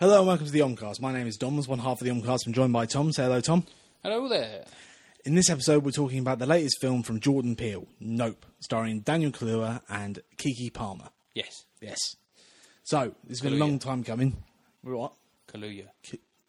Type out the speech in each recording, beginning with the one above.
Hello and welcome to the Omcast. My name is Dom, as one half of the Omcast. I'm joined by Tom. Say hello, Tom. Hello there. In this episode, we're talking about the latest film from Jordan Peele, Nope, starring Daniel Kaluuya and Keke Palmer. Yes, Yes. So, it's been a Kaluuya. long time coming. What? Kaluuya.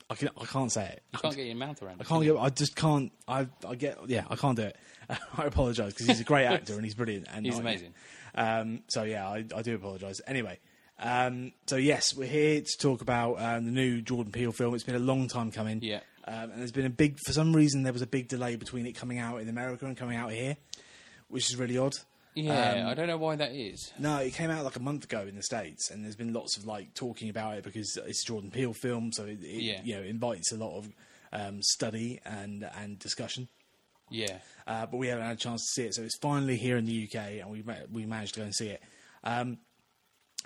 I, can, I can't say it. You can't get your mouth around. it. I can't get. I just can't. I. I get. Yeah, I can't do it. I apologise because he's a great actor and he's brilliant. And He's I- amazing. Um, so yeah, I, I do apologise. Anyway, um, so yes, we're here to talk about um, the new Jordan Peele film. It's been a long time coming. Yeah. Um, and there's been a big. For some reason, there was a big delay between it coming out in America and coming out here, which is really odd. Yeah, Um, I don't know why that is. No, it came out like a month ago in the states, and there's been lots of like talking about it because it's a Jordan Peele film, so it, it Yeah. you know invites a lot of um, study and and discussion. Yeah, Uh, but we haven't had a chance to see it, so it's finally here in the UK, and we we managed to go and see it. Um,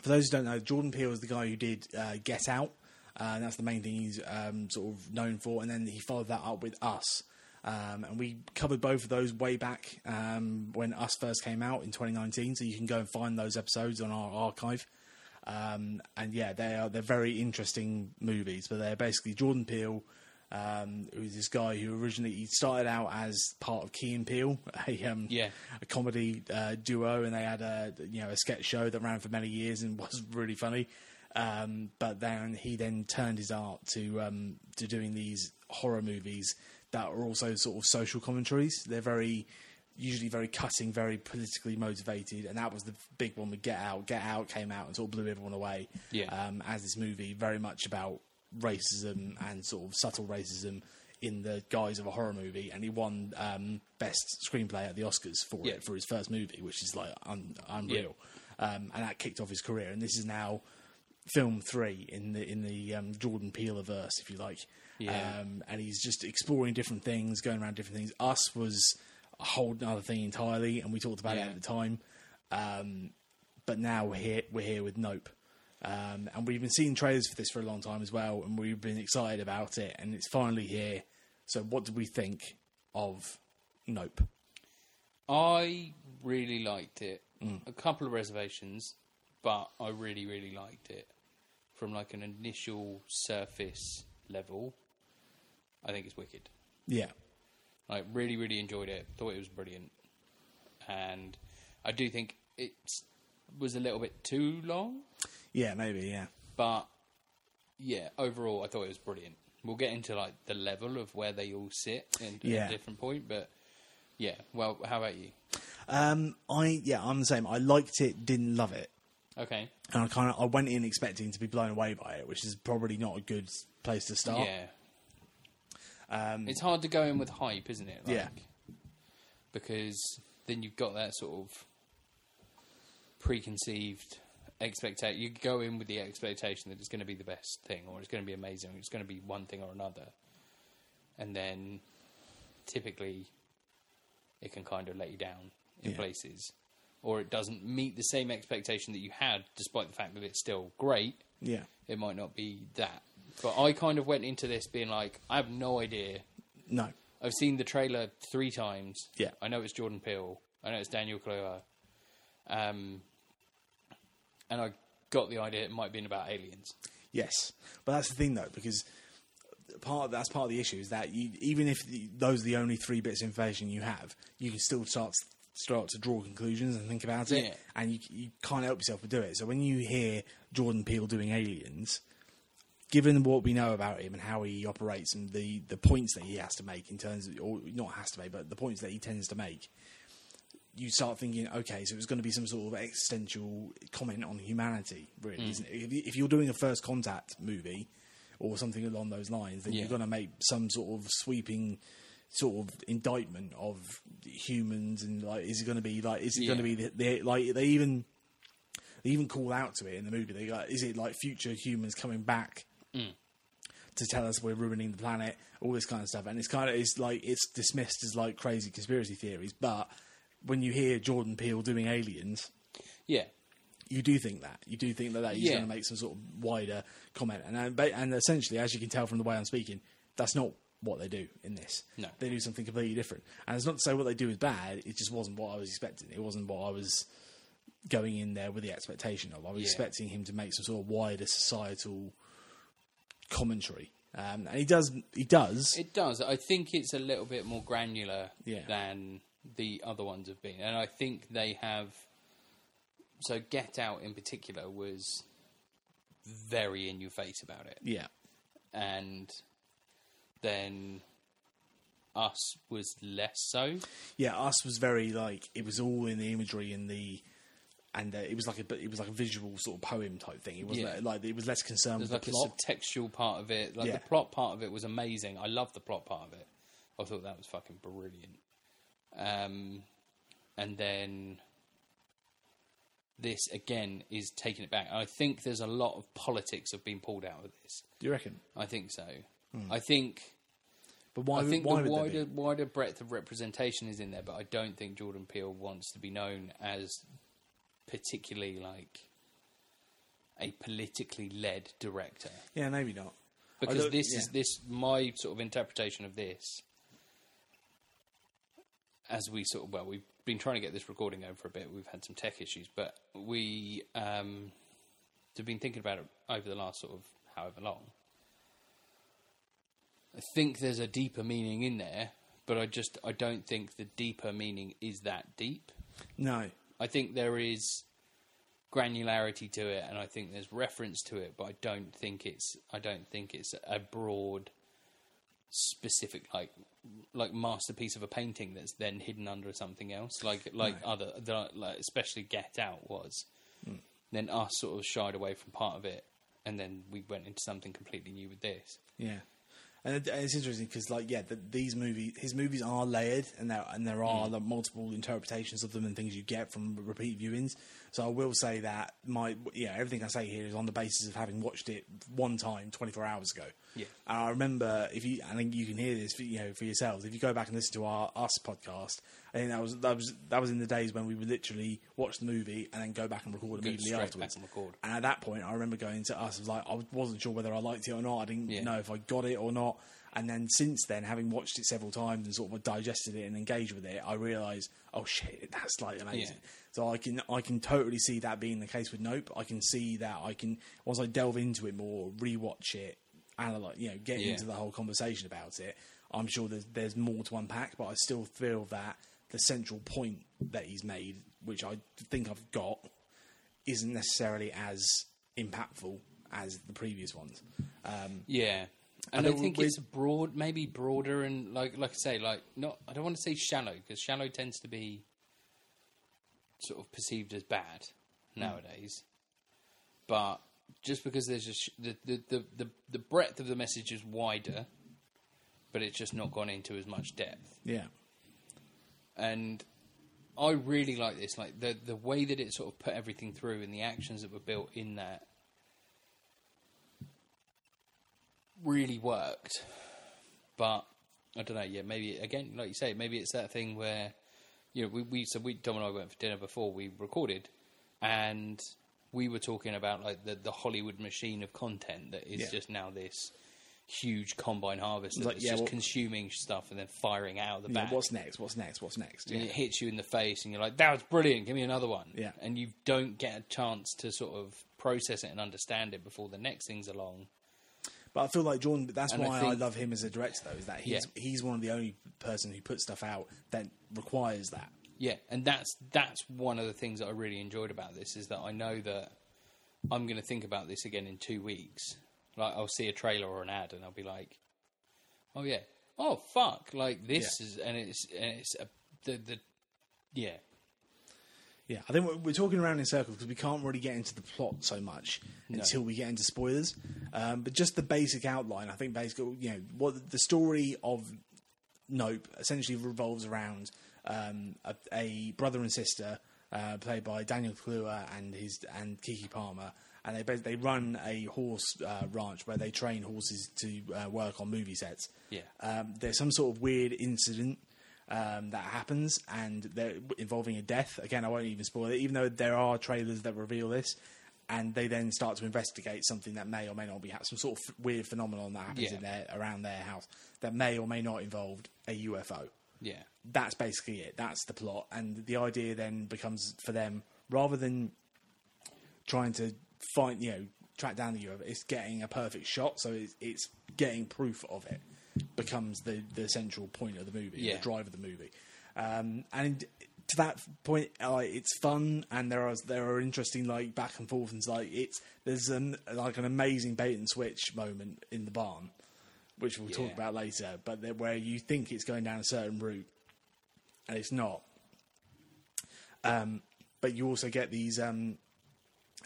for those who don't know, Jordan Peele is the guy who did uh, Get Out, uh, and that's the main thing he's um, sort of known for. And then he followed that up with Us, um, and we covered both of those way back um, when Us first came out in 2019. So you can go and find those episodes on our archive. Um, and yeah, they are they're very interesting movies, but they're basically Jordan Peele, um, who's this guy who originally he started out as part of Key and Peele, a um, Yeah. a comedy uh, duo, and they had a you know a sketch show that ran for many years and was really funny. Um, but then he then turned his art to um, to doing these horror movies that are also sort of social commentaries. They're very usually very cutting, very politically motivated, and that was the big one with Get Out. Get Out came out and sort of blew everyone away. Yeah. Um, as this movie very much about racism and sort of subtle racism in the guise of a horror movie, and he won um, best screenplay at the Oscars for Yeah. it for his first movie, which is like un- unreal. Um, and that kicked off his career, and this is now film three in the in the um, Jordan Peele verse, if you like. Yeah. Um, and he's just exploring different things, going around different things. Us was a whole other thing entirely, and we talked about it at the time. Um, but now we're here. We're here with Nope, um, and we've been seeing trailers for this for a long time as well, and we've been excited about it, and it's finally here. So, what did we think of Nope? I really liked it. Mm. A couple of reservations, but I really, really liked it. From like an initial surface level, I think it's wicked. Yeah, I really, really enjoyed it. Thought it was brilliant, and I do think it was a little bit too long. Yeah, maybe, yeah, But yeah, overall, I thought it was brilliant. We'll get into like the level of where they all sit in, Yeah. at a different point, but yeah. Well, how about you? um, I yeah, I'm the same. I liked it, didn't love it. Okay. and I kind of I went in expecting to be blown away by it, which is probably not a good place to start. Yeah. Um, It's hard to go in with hype, isn't it? Like, Yeah. Because then you've got that sort of preconceived expectation. You go in with the expectation that it's going to be the best thing, or it's going to be amazing, or it's going to be one thing or another, and then typically it can kind of let you down in Yeah. places, or it doesn't meet the same expectation that you had, despite the fact that it's still great yeah, it might not be that. But I kind of went into this being like, I have no idea. no, I've seen the trailer three times. Yeah. I know it's Jordan Peele. I know it's Daniel Kaluuya. Um, and I got the idea it might be about aliens. yes, but that's the thing though, because part of, that's part of the issue is that you, even if the, those are the only three bits of information you have, you can still start start to draw conclusions and think about it, Yeah. and you you can't help yourself but do it. So when you hear Jordan Peele doing aliens. Given what we know about him and how he operates and the, the points that he has to make in terms of, or not has to make, but the points that he tends to make, you start thinking, okay, so it's going to be some sort of existential comment on humanity, really, mm. isn't it? If, you, if you're doing a first contact movie or something along those lines, then Yeah. you're going to make some sort of sweeping sort of indictment of humans and like, is it going to be like, is it going to be the, the like they even they even call out to it in the movie. They go, is it like future humans coming back? Mm. To tell us we're ruining the planet, all this kind of stuff, and it's kind of it's like it's dismissed as like crazy conspiracy theories. But when you hear Jordan Peele doing aliens, Yeah. you do think that you do think that, that he's Yeah. going to make some sort of wider comment, and and essentially, as you can tell from the way I'm speaking, that's not what they do in this. No. they do something completely different, and it's not to say what they do is bad. It just wasn't what I was expecting. It wasn't what I was going in there with the expectation of. I was Yeah. expecting him to make some sort of wider societal commentary. Um, and he does. He does. It does. I think it's a little bit more granular Yeah. than the other ones have been, and I think they have. So, Get Out in particular was very in your face about it, yeah. and then Us was less so. Yeah, us was very like it was all in the imagery and the and uh, it was like a it was like a visual sort of poem type thing. It wasn't Yeah. like it was less concerned There's with like the a plot. subtextual part of it. Like Yeah. the plot part of it was amazing. I love the plot part of it. I thought that was fucking brilliant. Um, and then this again is taking it back. I think there's a lot of politics have been pulled out of this. Do you reckon? I think so. I think But why? I think why the wider wider breadth of representation is in there, but I don't think Jordan Peele wants to be known as particularly like a politically led director Yeah, maybe not. Because this yeah. is this my sort of interpretation of this as we sort of well we've been trying to get this recording over a bit. We've had some tech issues but we um have been thinking about it over the last sort of however long. I think there's a deeper meaning in there but i just i don't think the deeper meaning is that deep. No. I think there is granularity to it, and I think there's reference to it, but I don't think it's I don't think it's a broad, specific like like masterpiece of a painting that's then hidden under something else, like like other the, like especially Get Out was. Hmm. Then us sort of shied away from part of it, and then we went into something completely new with this. Yeah. And it's interesting because, like, yeah, the, these movies, his movies are layered, and there and there are hmm. like, multiple interpretations of them and things you get from repeat viewings. So I will say that my, yeah, everything I say here is on the basis of having watched it one time, twenty four hours ago. Yeah. And I remember if you, I think you can hear this, you know, for yourselves. If you go back and listen to our us podcast, I think that was that was that was in the days when we would literally watch the movie and then go back and record Go immediately afterwards. and record. And at that point, I remember going to us, I was like, I wasn't sure whether I liked it or not. I didn't Yeah. know if I got it or not. And then since then, having watched it several times and sort of digested it and engaged with it, I realised, oh shit, that's like amazing. Yeah. So I can I can totally see that being the case with Nope. I can see that I can once I delve into it more, rewatch it, analyze, you know, get Yeah. into the whole conversation about it. I'm sure there's there's more to unpack, but I still feel that the central point that he's made, which I think I've got, isn't necessarily as impactful as the previous ones. Um, Yeah. And I I think it's broad, maybe broader, and like like I say, like not. I don't want to say shallow because shallow tends to be sort of perceived as bad nowadays. But just because there's a sh- the, the the the the breadth of the message is wider, but it's just not gone into as much depth yeah, and I really like this. Like the the way that it sort of put everything through and the actions that were built in that really worked. But I don't know. Yeah, maybe again, like you say, maybe it's that thing where you know we we so we Dom and I went for dinner before we recorded, and we were talking about like the the Hollywood machine of content that is Yeah. just now this. Huge combine harvester Like, that's yeah, just well- consuming stuff and then firing out of the yeah. back What's next? What's next? What's next? and it hits you in the face, and you're like, "That was brilliant! Give me another one." Yeah. and you don't get a chance to sort of process it and understand it before the next thing's along. But I feel like Jordan. That's And why I, think- love him as a director, though. Is that he's Yeah. he's one of the only person who puts stuff out that requires that. Yeah, and that's that's one of the things that I really enjoyed about this is that I know that I'm going to think about this again in two weeks. Like I'll see a trailer or an ad, and I'll be like, "Oh yeah, oh fuck!" Like this Yeah. is, and it's and it's a, the the yeah Yeah, I think we're, we're talking around in circles because we can't really get into the plot so much until we get into spoilers. Um, but just the basic outline, I think basically, you know, what the story of Nope essentially revolves around um, a, a brother and sister uh, played by Daniel Kaluuya and his and Keke Palmer, and they they run a horse uh, ranch where they train horses to uh, work on movie sets. Yeah. Um, there's some sort of weird incident um, that happens, and they're involving a death. Again, I won't even spoil it, even though there are trailers that reveal this. And they then start to investigate something that may or may not be some sort of weird phenomenon that happens Yeah. in their around their house that may or may not involve a UFO. yeah That's basically it. That's the plot, and the idea then becomes for them rather than trying to find, you know, track down the UFO. It's getting a perfect shot, so it's, it's getting proof of it becomes the the central point of the movie, Yeah. the drive of the movie. Um, and to that point, like it's fun, and there are there are interesting like back and forth, and like it's there's an like an amazing bait and switch moment in the barn, which we'll talk about later. But where you think it's going down a certain route, and it's not. Um, but you also get these um,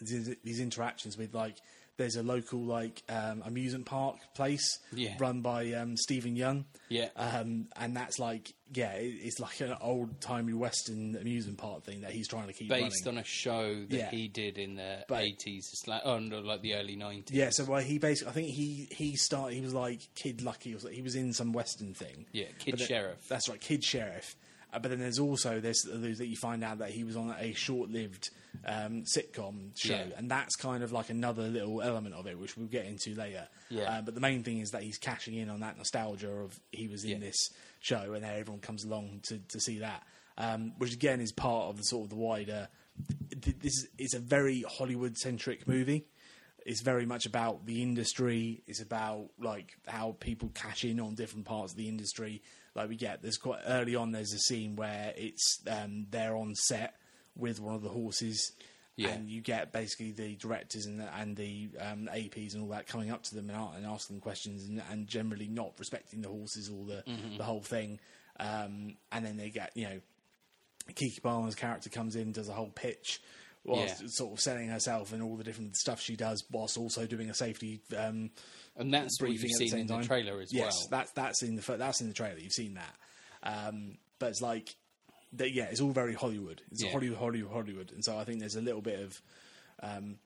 these, these interactions with like there's a local like um, amusement park place Yeah. run by um, Steven Yeun. Yeah. Um, and that's like yeah, it, it's like an old timey western amusement park thing that he's trying to keep Based running. on a show that Yeah. he did in the eighties, like oh no, like the early nineties. yeah, so well, he basically, I think he he started. He was like Kid Lucky, or something. he was in some western thing. Yeah, Kid But Sheriff. That's right, Kid Sheriff. Uh, but then there's also this that you find out that he was on a short-lived um, sitcom show, Yeah. and that's kind of like another little element of it, which we'll get into later. Yeah. Uh, but the main thing is that he's cashing in on that nostalgia of he was in Yeah. this show, and everyone comes along to to see that, um, which again is part of the sort of the wider. This is a very Hollywood-centric movie it's very much about the industry. It's about like how people cash in on different parts of the industry. Like we get there's quite early on. There's a scene where it's um, they're on set with one of the horses, Yeah. and you get basically the directors and the, and the um, APs and all that coming up to them and, and asking questions and, and generally not respecting the horses or the the whole thing. Um, and then they get you know Keke Palmer's character comes in, does a whole pitch, whilst Yeah. sort of selling herself and all the different stuff she does, whilst also doing a safety um, and that's what you've briefing at the in time. the trailer as yes, well. that's that's in the that's in the trailer. You've seen that, um, but it's like, that, yeah, it's all very Hollywood. It's Yeah. Hollywood, Hollywood, Hollywood, and so I think there's a little bit of. Um,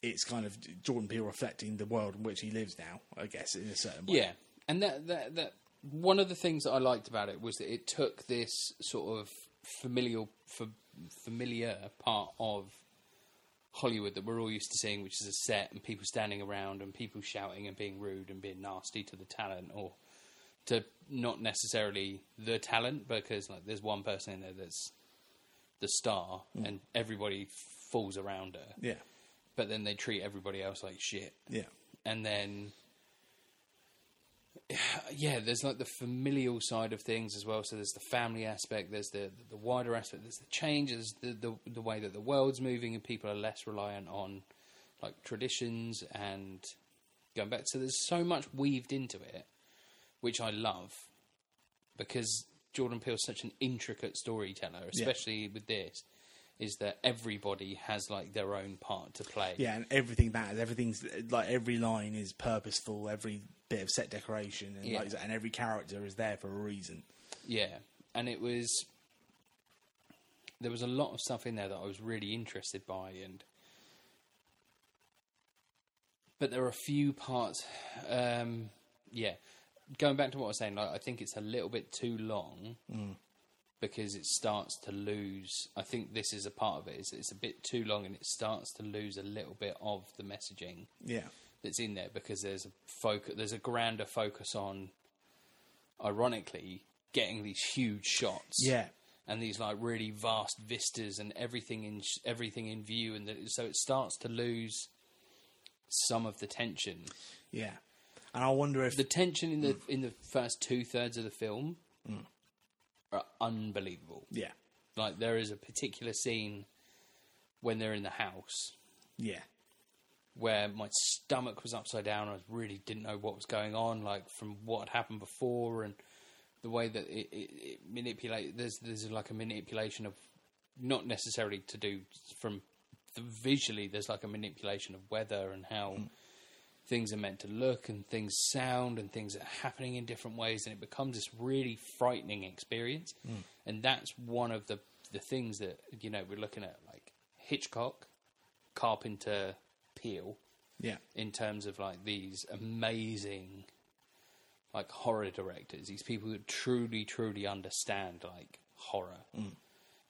it's kind of Jordan Peele reflecting the world in which he lives now, I guess, in a certain way. Yeah, and that, that that one of the things that I liked about it was that it took this sort of familial f- familiar part of Hollywood that we're all used to seeing, which is a set and people standing around and people shouting and being rude and being nasty to the talent or to not necessarily the talent because like there's one person in there that's the star mm. and everybody falls around her, yeah, but then they treat everybody else like shit. Yeah, and then yeah there's like the familial side of things as well so there's the family aspect there's the the wider aspect there's the changes the, the the way that the world's moving and people are less reliant on like traditions and going back so there's so much weaved into it which I love because Jordan Peele's such an intricate storyteller especially with this is that everybody has like their own part to play yeah, and everything matters. Everything's like every line is purposeful. Every bit of set decoration and Yeah. like, and every character is there for a reason. Yeah, and it was there was a lot of stuff in there that I was really interested by, and but there are a few parts. Um, yeah, going back to what I was saying, like, I think it's a little bit too long because it starts to lose. I think this is a part of it. It's, it's a bit too long, and it starts to lose a little bit of the messaging Yeah, that's in there because there's a focus, there's a grander focus on, ironically, getting these huge shots. yeah, And these like really vast vistas and everything in sh- everything in view, and the, so it starts to lose some of the tension. yeah. And I wonder if The tension in the in the first two thirds of the film mm. are unbelievable. yeah, Like there is a particular scene when they're in the house yeah, where my stomach was upside down. I really didn't know what was going on, like from what had happened before, and the way that it, it, it manipulate. There's there's like a manipulation of not necessarily to do from the, visually. There's like a manipulation of weather and how hmm. things are meant to look and things sound and things are happening in different ways, and it becomes this really frightening experience. Hmm. And that's one of the the things that you know we're looking at, like Hitchcock, Carpenter, Peele, yeah, in terms of like these amazing like horror directors, these people who truly, truly understand like horror.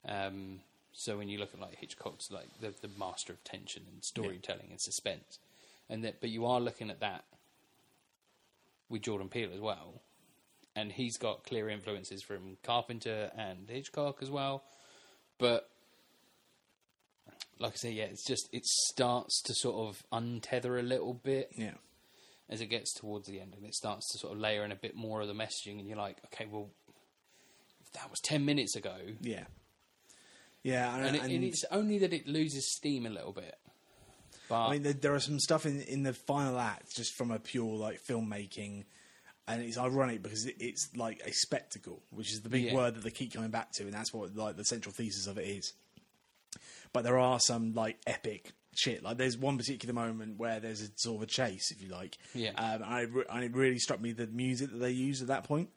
Um, so when you look at like Hitchcock's like the, the master of tension and storytelling and suspense, and that, but you are looking at that with Jordan Peele as well, and he's got clear influences from Carpenter and Hitchcock as well, but like I say, yeah, it's just it starts to sort of untether a little bit Yeah. as it gets towards the end, and it starts to sort of layer in a bit more of the messaging, and you're like, okay, well, that was ten minutes ago, Yeah. Yeah, and, and, it, and- and it's only that it loses steam a little bit. But I mean, there, there are some stuff in in the final act just from a pure like filmmaking, and it's ironic because it, it's like a spectacle, which is the big Yeah. word that they keep coming back to, and that's what like the central thesis of it is. But there are some like epic shit. Like there's one particular moment where there's a sort of a chase, if you like. Yeah. Um, and, I, re- and it really struck me the music that they use at that point.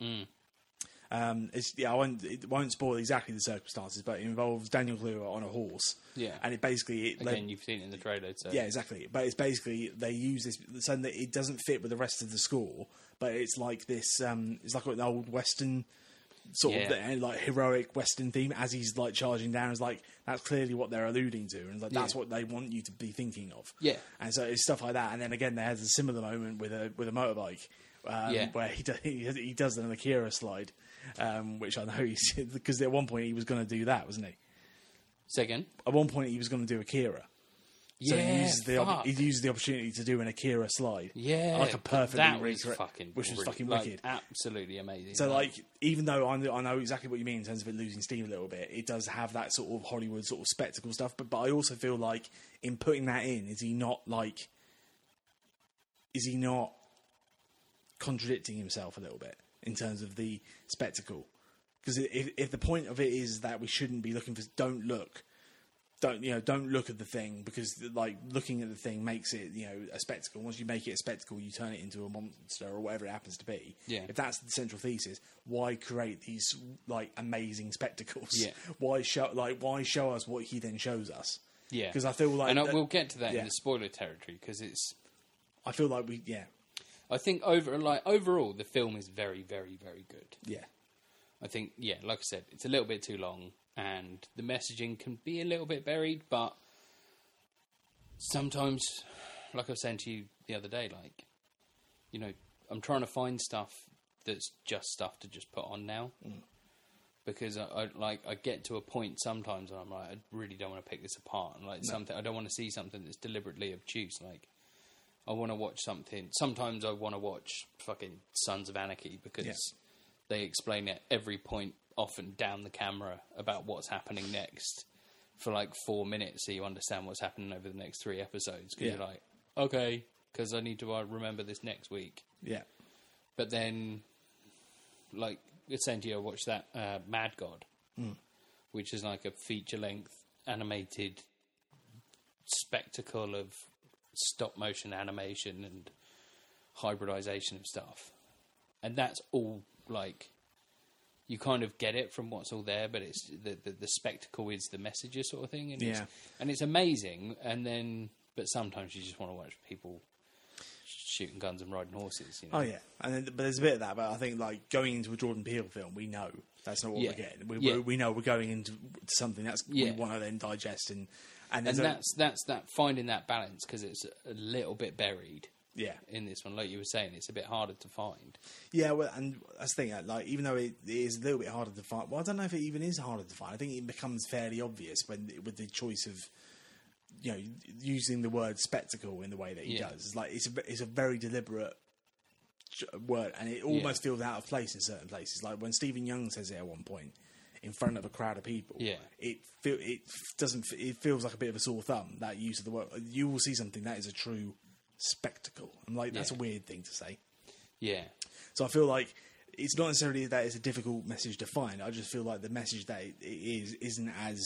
Um, it's, yeah, I won't, it won't spoil exactly the circumstances, but it involves Daniel Kaluuya on a horse. Yeah. and it basically it again, you've seen it in the trailer, so yeah, exactly. But it's basically they use this so that it doesn't fit with the rest of the score, but it's like this. Um, it's like an old western sort Yeah. of the, like heroic western theme as he's like charging down. Is like that's clearly what they're alluding to, and like that's Yeah. what they want you to be thinking of. Yeah. and so it's stuff like that. And then again, there has a similar moment with a with a motorbike. Um, Yeah. where he does, he, he does an Akira slide, um, which I know he's because at one point he was going to do that, wasn't he? second, At one point he was going to do Akira. So yeah, he uses the op- he uses the opportunity to do an Akira slide. yeah, like a perfectly that was recre- fucking, which was brilliant. fucking Like, wicked. absolutely amazing. So like, even though I know, I know exactly what you mean in terms of it losing steam a little bit, it does have that sort of Hollywood sort of spectacle stuff. But but I also feel like in putting that in, is he not like, is he not contradicting himself a little bit in terms of the spectacle? Because if if the point of it is that we shouldn't be looking for, don't look. Don't you know? Don't look at the thing because like looking at the thing makes it you know a spectacle. Once you make it a spectacle, you turn it into a monster or whatever it happens to be. Yeah. If that's the central thesis, why create these like amazing spectacles? Yeah. Why show like why show us what he then shows us? yeah, Because I feel like and I, that- we'll get to that yeah. in the spoiler territory because it's. I feel like we yeah I think over like overall the film is very very very good. yeah I think yeah, like I said, it's a little bit too long and the messaging can be a little bit buried, but sometimes, like I was saying to you the other day, like you know, I'm trying to find stuff that's just stuff to just put on now. Mm. Because I, I like I get to a point sometimes where I'm like I really don't want to pick this apart and like something I don't want to see something that's deliberately obtuse like I want to watch something. Sometimes I want to watch fucking Sons of Anarchy because Yeah. they explain at every point, often down the camera, about what's happening next for like four minutes, so you understand what's happening over the next three episodes. Because Yeah. you're like, okay, because I need to uh, remember this next week. yeah But then, like, you, I watched that uh, Mad God, which is like a feature length animated spectacle of stop motion animation and hybridization of stuff. And that's all like you kind of get it from what's all there, but it's the the, the spectacle is the messages sort of thing, and Yeah. it's, and it's amazing. And then, but sometimes you just want to watch people shooting guns and riding horses. You know? oh yeah and then, but there's a bit of that. But I think like going into a Jordan Peele film, we know that's not what Yeah. we're getting. We, Yeah. we, we know we're going into something that's Yeah. we want to then digest and and, and there's a- that's that's that finding that balance because it's a little bit buried yeah in this one. Like you were saying, it's a bit harder to find. Yeah, well, and that's the thing. Like, even though it is a little bit harder to find, well, I don't know if it even is harder to find. I think it becomes fairly obvious when with the choice of, you know, using the word spectacle in the way that he Yeah. does. It's like it's a, it's a very deliberate word, and it almost feels out of place in certain places. Like when Steven Yeun says it at one point in front of a crowd of people. Yeah. it feel it doesn't. It feels like a bit of a sore thumb that use of the word. You will see something that is a true spectacle. I'm like, that's Yeah. a weird thing to say. Yeah, So I feel like it's not necessarily that it's a difficult message to find. I just feel like the message that it is isn't as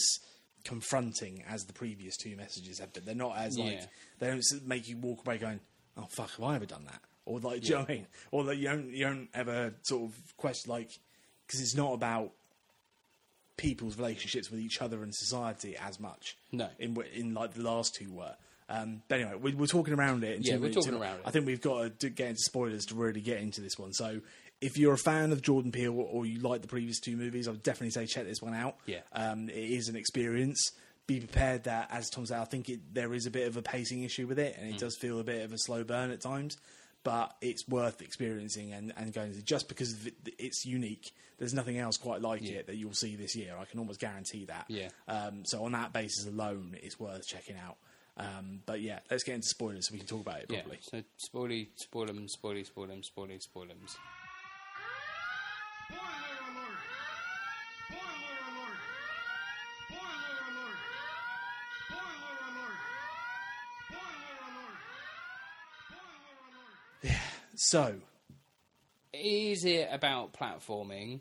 confronting as the previous two messages have been. They're not as like Yeah. they don't make you walk away going, "Oh fuck, have I ever done that?" Or like, do you know what I mean? Or that you don't you don't ever sort of question like because it's not about people's relationships with each other and society as much. No. in in like the last two were. Um, but anyway, we, we're talking around it. Yeah, we're talking around it. I think we've got to get into spoilers to really get into this one. So, if you're a fan of Jordan Peele or you like the previous two movies, I would definitely say check this one out. Yeah. um, it is an experience. Be prepared that, as Tom said, I think it, there is a bit of a pacing issue with it, Mm. and it does feel a bit of a slow burn at times. but it's worth experiencing and, and going to just because of it, it's unique. There's nothing else quite like Yeah. it that you'll see this year. I can almost guarantee that. Yeah. Um, so on that basis alone, it's worth checking out. Um, but yeah, let's get into spoilers so we can talk about it Yeah. So spoily, spoil them, spoily, spoil them, spoily, spoil them. Spoiler alert! Spoiler alert! Spoiler alert! Spoiler alert! Spoiler alert! Spoiler alert! So Is it about platforming,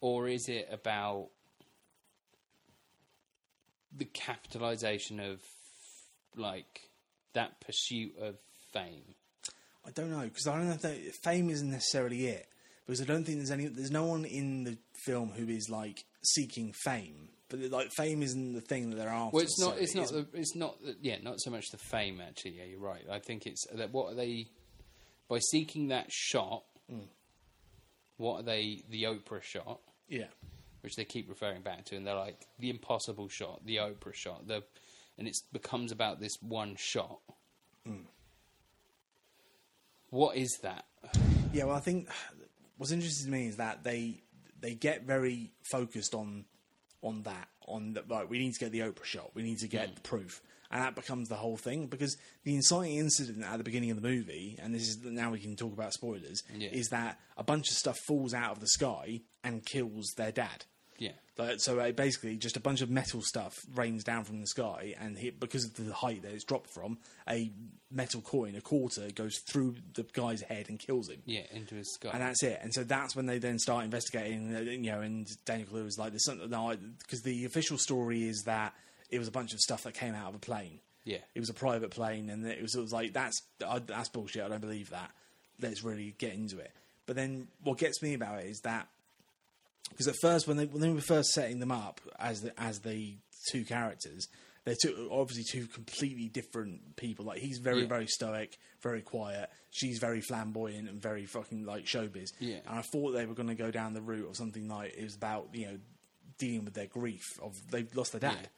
or is it about the capitalization of like that pursuit of fame? I don't know because I don't know if that, fame isn't necessarily it because I don't think there's any there's no one in the film who is like seeking fame, but like fame isn't the thing that they're after. Well, it's not. It's not. The, it's not. The, yeah, not so much the fame. Actually, yeah, you're right. I think it's that. What are they? By seeking that shot, hmm. what are they? The Oprah shot, yeah, which they keep referring back to, and they're like the impossible shot, the Oprah shot, the, and it becomes about this one shot. What is that? yeah. Well, I think what's interesting to me is that they they get very focused on on that on the, like we need to get the Oprah shot, we need to get Mm. the proof, and that becomes the whole thing because the inciting incident at the beginning of the movie, and this is now we can talk about spoilers, Yeah. is that a bunch of stuff falls out of the sky and kills their dad. Yeah, Like, so uh, basically, just a bunch of metal stuff rains down from the sky, and he, because of the height that it's dropped from, a metal coin, a quarter, goes through the guy's head and kills him. yeah, into his skull. And that's it. And so that's when they then start investigating. uh, You know, and Daniel Kaluuya was like, "There's something." Because the official story is that it was a bunch of stuff that came out of a plane. Yeah. it was a private plane, and it was, it was like that's uh, that's bullshit. I don't believe that. Let's really get into it. But then what gets me about it is that because at first when they when they were first setting them up as the as the two characters, they're two obviously two completely different people. Like he's very Yeah. very stoic, very quiet. She's very flamboyant and very fucking like showbiz. Yeah. And I thought they were going to go down the route of something like it was about you know dealing with their grief of they've lost their dad. Yeah.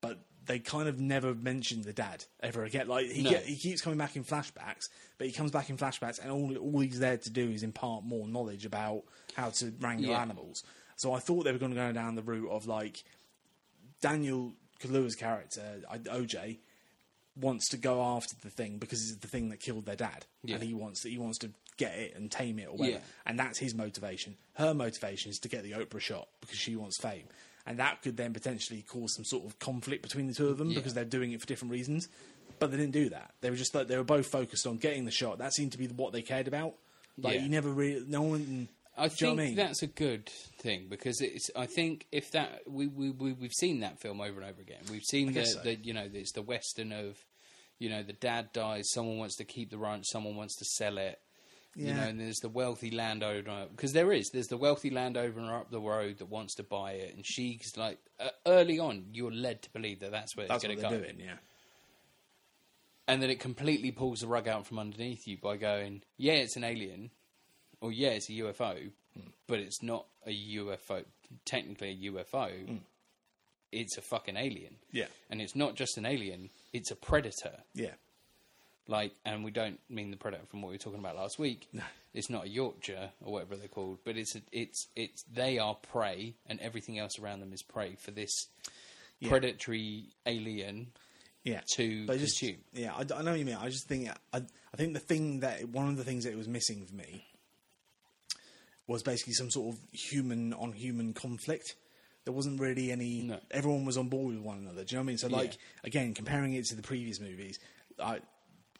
But they kind of never mention the dad ever again. Like he, No. get, he keeps coming back in flashbacks, but he comes back in flashbacks, and all all he's there to do is impart more knowledge about how to wrangle Yeah. animals. So I thought they were going to go down the route of like Daniel Kaluuya's character, OJ, wants to go after the thing because it's the thing that killed their dad, Yeah. and he wants to he wants to get it and tame it or whatever, Yeah. and that's his motivation. Her motivation is to get the Oprah shot because she wants fame, and that could then potentially cause some sort of conflict between the two of them Yeah. because they're doing it for different reasons. But they didn't do that. They were just like they were both focused on getting the shot. That seemed to be what they cared about. Like Yeah. you never really, no one. I do you know think I mean? that's a good thing because it's. I think if that we we we we've seen that film over and over again. We've seen the, so. the you know it's the western of, you know, the dad dies. Someone wants to keep the ranch. Someone wants to sell it. You Yeah. know, and there's the wealthy landowner because there is. There's the wealthy landowner up the road that wants to buy it, and she's like, uh, early on, you're led to believe that that's where That's it's going to go, doing. Yeah. and then it completely pulls the rug out from underneath you by going, yeah, it's an alien, or yeah, it's a UFO, but it's not a UFO. Technically, a UFO. It's a fucking alien. Yeah. and it's not just an alien; it's a predator. Yeah. Like, and we don't mean the predator from what we were talking about last week. It's not a Yautja or whatever they're called, but it's a, it's it's they are prey, and everything else around them is prey for this Yeah. predatory alien Yeah. to But I just, consume. yeah, I, I know what you mean. I just think I, I think the thing that one of the things that was missing for me was basically some sort of human on human conflict. There wasn't really any. No. Everyone was on board with one another. Do you know what I mean? So, Yeah. like again, comparing it to the previous movies, I,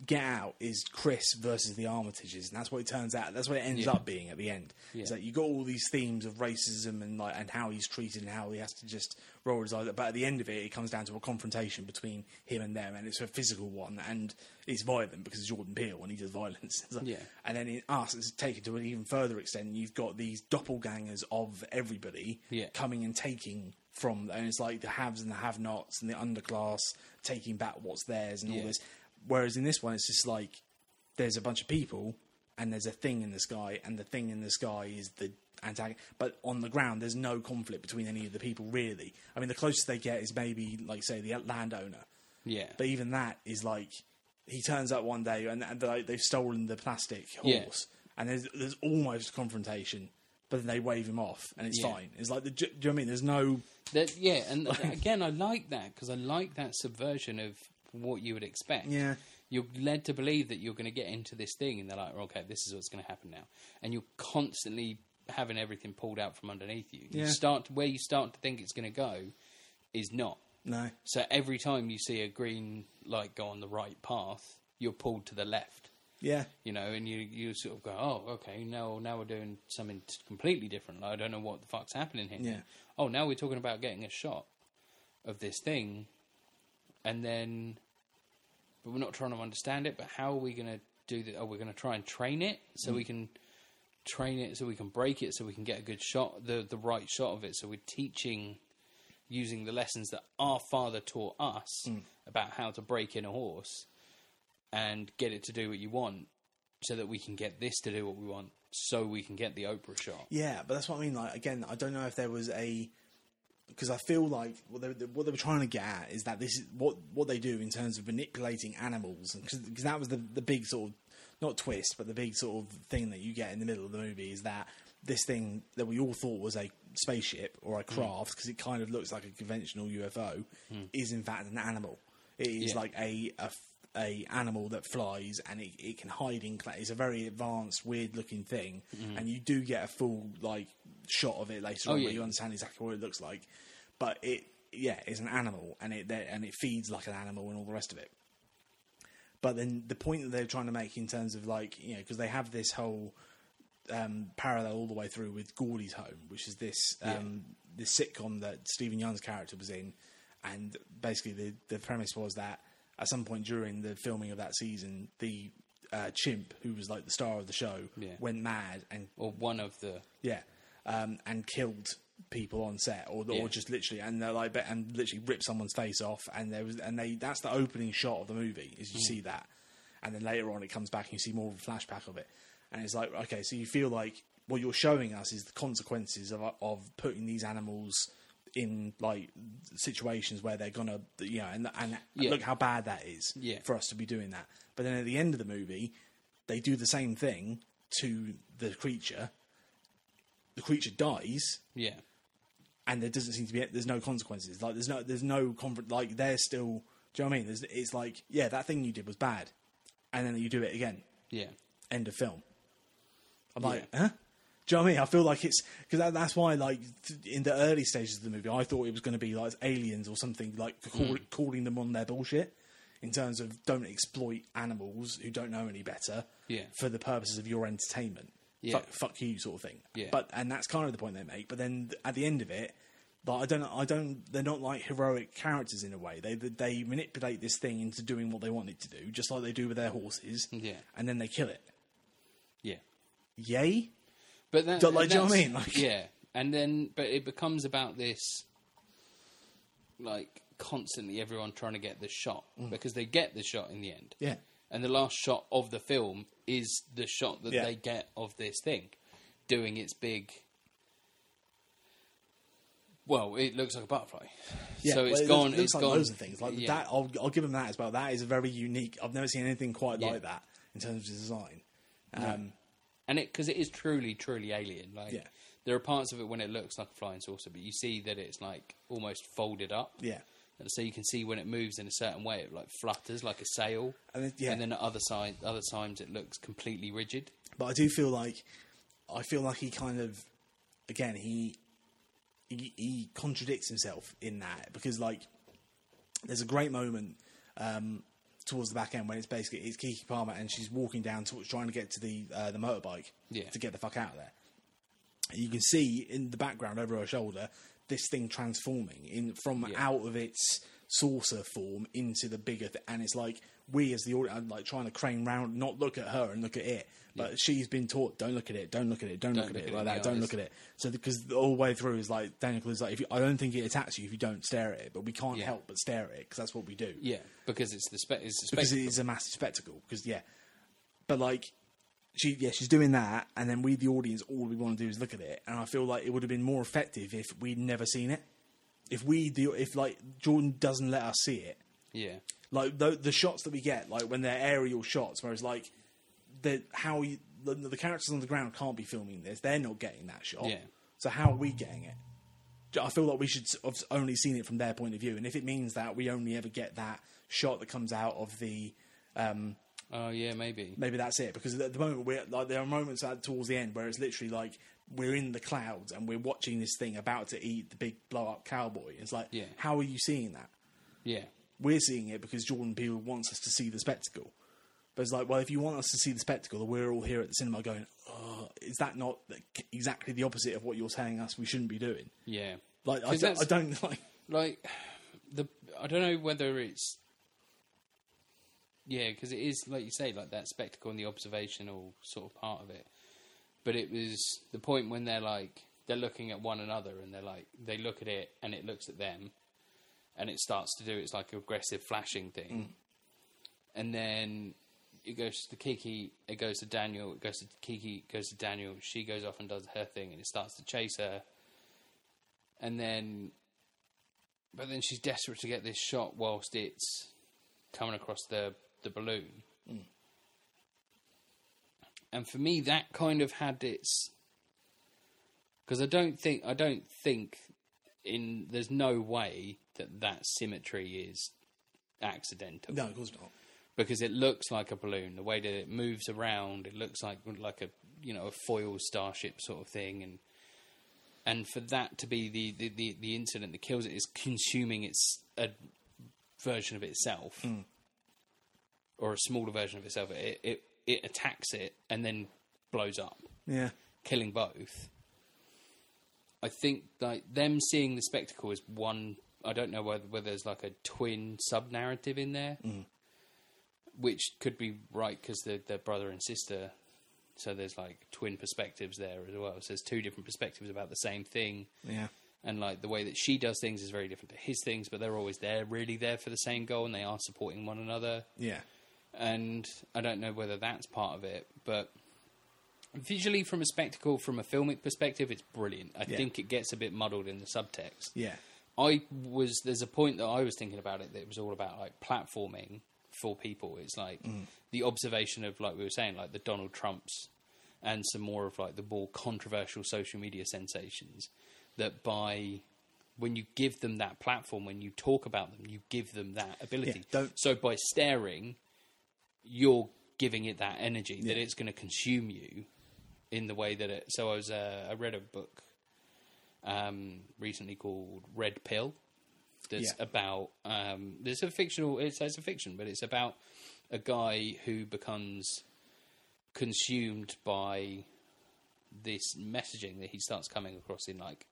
Get Out is Chris versus the Armitages, and that's what it turns out. That's what it ends Yeah. up being at the end. Yeah. Is that you got all these themes of racism and like and how he's treated and how he has to just roll his eyes. But at the end of it, it comes down to a confrontation between him and them, and it's a physical one, and it's violent because it's Jordan Peele and he does violence. Yeah. And then in us, it's taken to an even further extent. You've got these doppelgangers of everybody Yeah. coming and taking from, and it's like the haves and the have-nots and the underclass taking back what's theirs and all this. Whereas in this one, it's just like there's a bunch of people and there's a thing in the sky, and the thing in the sky is the antagonist. But on the ground, there's no conflict between any of the people really. I mean, the closest they get is maybe like say the landowner, Yeah, but even that is like he turns up one day and, and like they've stolen the plastic Yeah. horse, and there's there's almost confrontation, but then they wave him off and it's Yeah. fine. It's like the, do you know what I mean? There's no That, yeah, and again, I like that because I like that subversion of what you would expect. Yeah. You're led to believe that you're going to get into this thing, and they're like, okay, this is what's going to happen now. And you're constantly having everything pulled out from underneath you. You Yeah. start where you start to think it's going to go is not. no. So every time you see a green light go on the right path, you're pulled to the left. Yeah, You know, and you you sort of go, oh, okay, now now we're doing something completely different. I don't know what the fuck's happening here. Yeah. Oh, now we're talking about getting a shot of this thing, and then, but we're not trying to understand it. But how are we going to do that? Are we going to try and train it so we mm. can train it so we can break it so we can get a good shot, the the right shot of it? So we're teaching using the lessons that our father taught us mm. about how to break in a horse and get it to do what you want so that we can get this to do what we want so we can get the Oprah shot. Yeah, but that's what I mean. Like again, I don't know if there was a because I feel like what they, what they were trying to get at is that this is what what they do in terms of manipulating animals, because that was the the big sort of not twist, but the big sort of thing that you get in the middle of the movie is that this thing that we all thought was a spaceship or a hmm. craft because it kind of looks like a conventional UFO hmm. is in fact an animal. It is Yeah. like a animal that flies and it, it can hide in cla It's a very advanced, weird looking thing, hmm. and you do get a full like shot of it later Oh, on yeah. where you understand exactly what it looks like. But it, yeah, it's an animal, and it and it feeds like an animal and all the rest of it. But then the point that they're trying to make in terms of like you know because they have this whole um, parallel all the way through with Gordy's Home, which is this um, this sitcom that Steven Yeun's character was in, and basically the the premise was that at some point during the filming of that season, the uh, chimp who was like the star of the show Yeah. went mad and Or one of the yeah, um, and killed people on set, or Yeah. or just literally and they're like and literally rip someone's face off, and there was and they that's the opening shot of the movie is you Mm. see that, and then later on it comes back and you see more of a flashback of it, and it's like okay, so you feel like what you're showing us is the consequences of of putting these animals in like situations where they're gonna you know and and Yeah. look how bad that is Yeah. for us to be doing that, but then at the end of the movie they do the same thing to the creature. The creature dies, yeah. and there doesn't seem to be there's no consequences. Like there's no there's no conf- like they're still. Do you know what I mean? There's, it's like yeah, that thing you did was bad, and then you do it again. Yeah. End of film. I'm like, Yeah. huh? Do you know what I mean? I feel like it's because that, that's why, like, th- in the early stages of the movie, I thought it was going to be like aliens or something, like call, Hmm. calling them on their bullshit in terms of don't exploit animals who don't know any better Yeah. for the purposes of your entertainment. Yeah. Fuck, fuck you, sort of thing. Yeah. But and that's kind of the point they make. But then at the end of it, like I don't, I don't. They're not like heroic characters in a way. They they manipulate this thing into doing what they want it to do, just like they do with their horses. Yeah. And then they kill it. Yeah. Yay! But Don't like- do you know what I mean? Like- yeah, and then but it becomes about this, like constantly everyone trying to get the shot because they get the shot in the end. Mm. Yeah. And the last shot of the film is the shot that Yeah. they get of this thing doing its big. Well, it looks like a butterfly. Yeah, so well, it's it gone. Looks, looks it's like gone. loads of things like yeah. that. I'll, I'll give them that as well. That is a very unique. I've never seen anything quite Yeah. like that in terms of design. Um, and it because it is truly, truly alien. Like Yeah. there are parts of it when it looks like a flying saucer, but you see that it's like almost folded up. yeah, so you can see when it moves in a certain way, it like flutters like a sail. And it- yeah. And then at other side, other times it looks completely rigid. but I do feel like I feel like he kind of again he he, he contradicts himself in that because like there's a great moment um, towards the back end when it's basically it's Keke Palmer and she's walking down towards trying to get to the uh, the motorbike Yeah. to get the fuck out of there. You can see in the background over her shoulder this thing transforming in from Yeah. out of its saucer form into the bigger, th- and it's like we as the audience are like trying to crane round, not look at her and look at it, but she's been taught don't look at it, don't look at it, don't, look at it like that, don't look at it. So because all the way through is like Daniel is like, if you, I don't think it attacks you if you don't stare at it, but we can't Yeah. help but stare at it because that's what we do Yeah, because it's the spe- it's because it is a massive spectacle. Because yeah, but like she yeah she's doing that, and then we the audience all we want to do is look at it, and I feel like it would have been more effective if we'd never seen it. If we the if like Jordan doesn't let us see it, Yeah, Like the, the shots that we get, like when they're aerial shots, whereas like the how you, the, the characters on the ground can't be filming this; they're not getting that shot. Yeah. So how are we getting it? I feel like we should have only seen it from their point of view, and if it means that we only ever get that shot that comes out of the um, Oh yeah, maybe. maybe that's it because at the moment we're like there are moments at, towards the end where it's literally like we're in the clouds and we're watching this thing about to eat the big blow up cowboy it's like Yeah. how are you seeing that Yeah. we're seeing it because jordan peele wants us to see the spectacle but it's like well if you want us to see the spectacle then we're all here at the cinema going oh, is that not exactly the opposite of what you're telling us we shouldn't be doing Yeah. like I don't like like the I don't know whether it's yeah because it is like you say like that spectacle and the observational sort of part of it. But it was the point when they're like they're looking at one another and they're like they look at it and it looks at them and it starts to do its like aggressive flashing thing. Mm. And then it goes to Keke, it goes to Daniel, it goes to Keke, it goes to Daniel, she goes off and does her thing and it starts to chase her. And then but then she's desperate to get this shot whilst it's coming across the the balloon. And for me, that kind of had its because I don't think I don't think in there's no way that that symmetry is accidental. No of course not. Because it looks like a balloon. The way that it moves around, it looks like like a you know a foil starship sort of thing, and and for that to be the the, the, the incident that kills it is consuming its a version of itself, mm. Or a smaller version of itself. It, it it attacks it and then blows up, yeah killing both. I think like them seeing the spectacle is one. I don't know whether, whether there's like a twin sub narrative in there, mm. which could be right because they're, they're brother and sister. So there's like twin perspectives there as well. So there's two different perspectives about the same thing, yeah and like the way that she does things is very different to his things. But they're always there, really there for the same goal, and they are supporting one another yeah and I don't know whether that's part of it, but visually, from a spectacle, from a filmic perspective, it's brilliant. I Yeah. think it gets a bit muddled in the subtext. yeah I was there's a point that I was thinking about it that it was all about like platforming for people. It's like mm. the observation of like we were saying, like the Donald Trumps and some more of like the more controversial social media sensations. That by when you give them that platform, when you talk about them, you give them that ability. Yeah, don't- so by staring, you're giving it that energy that it's going to consume you in the way that it. So I was uh, I read a book um, recently called Red Pill. That's Yeah. about um, there's a fictional. It's, says a fiction, but it's about a guy who becomes consumed by this messaging that he starts coming across in like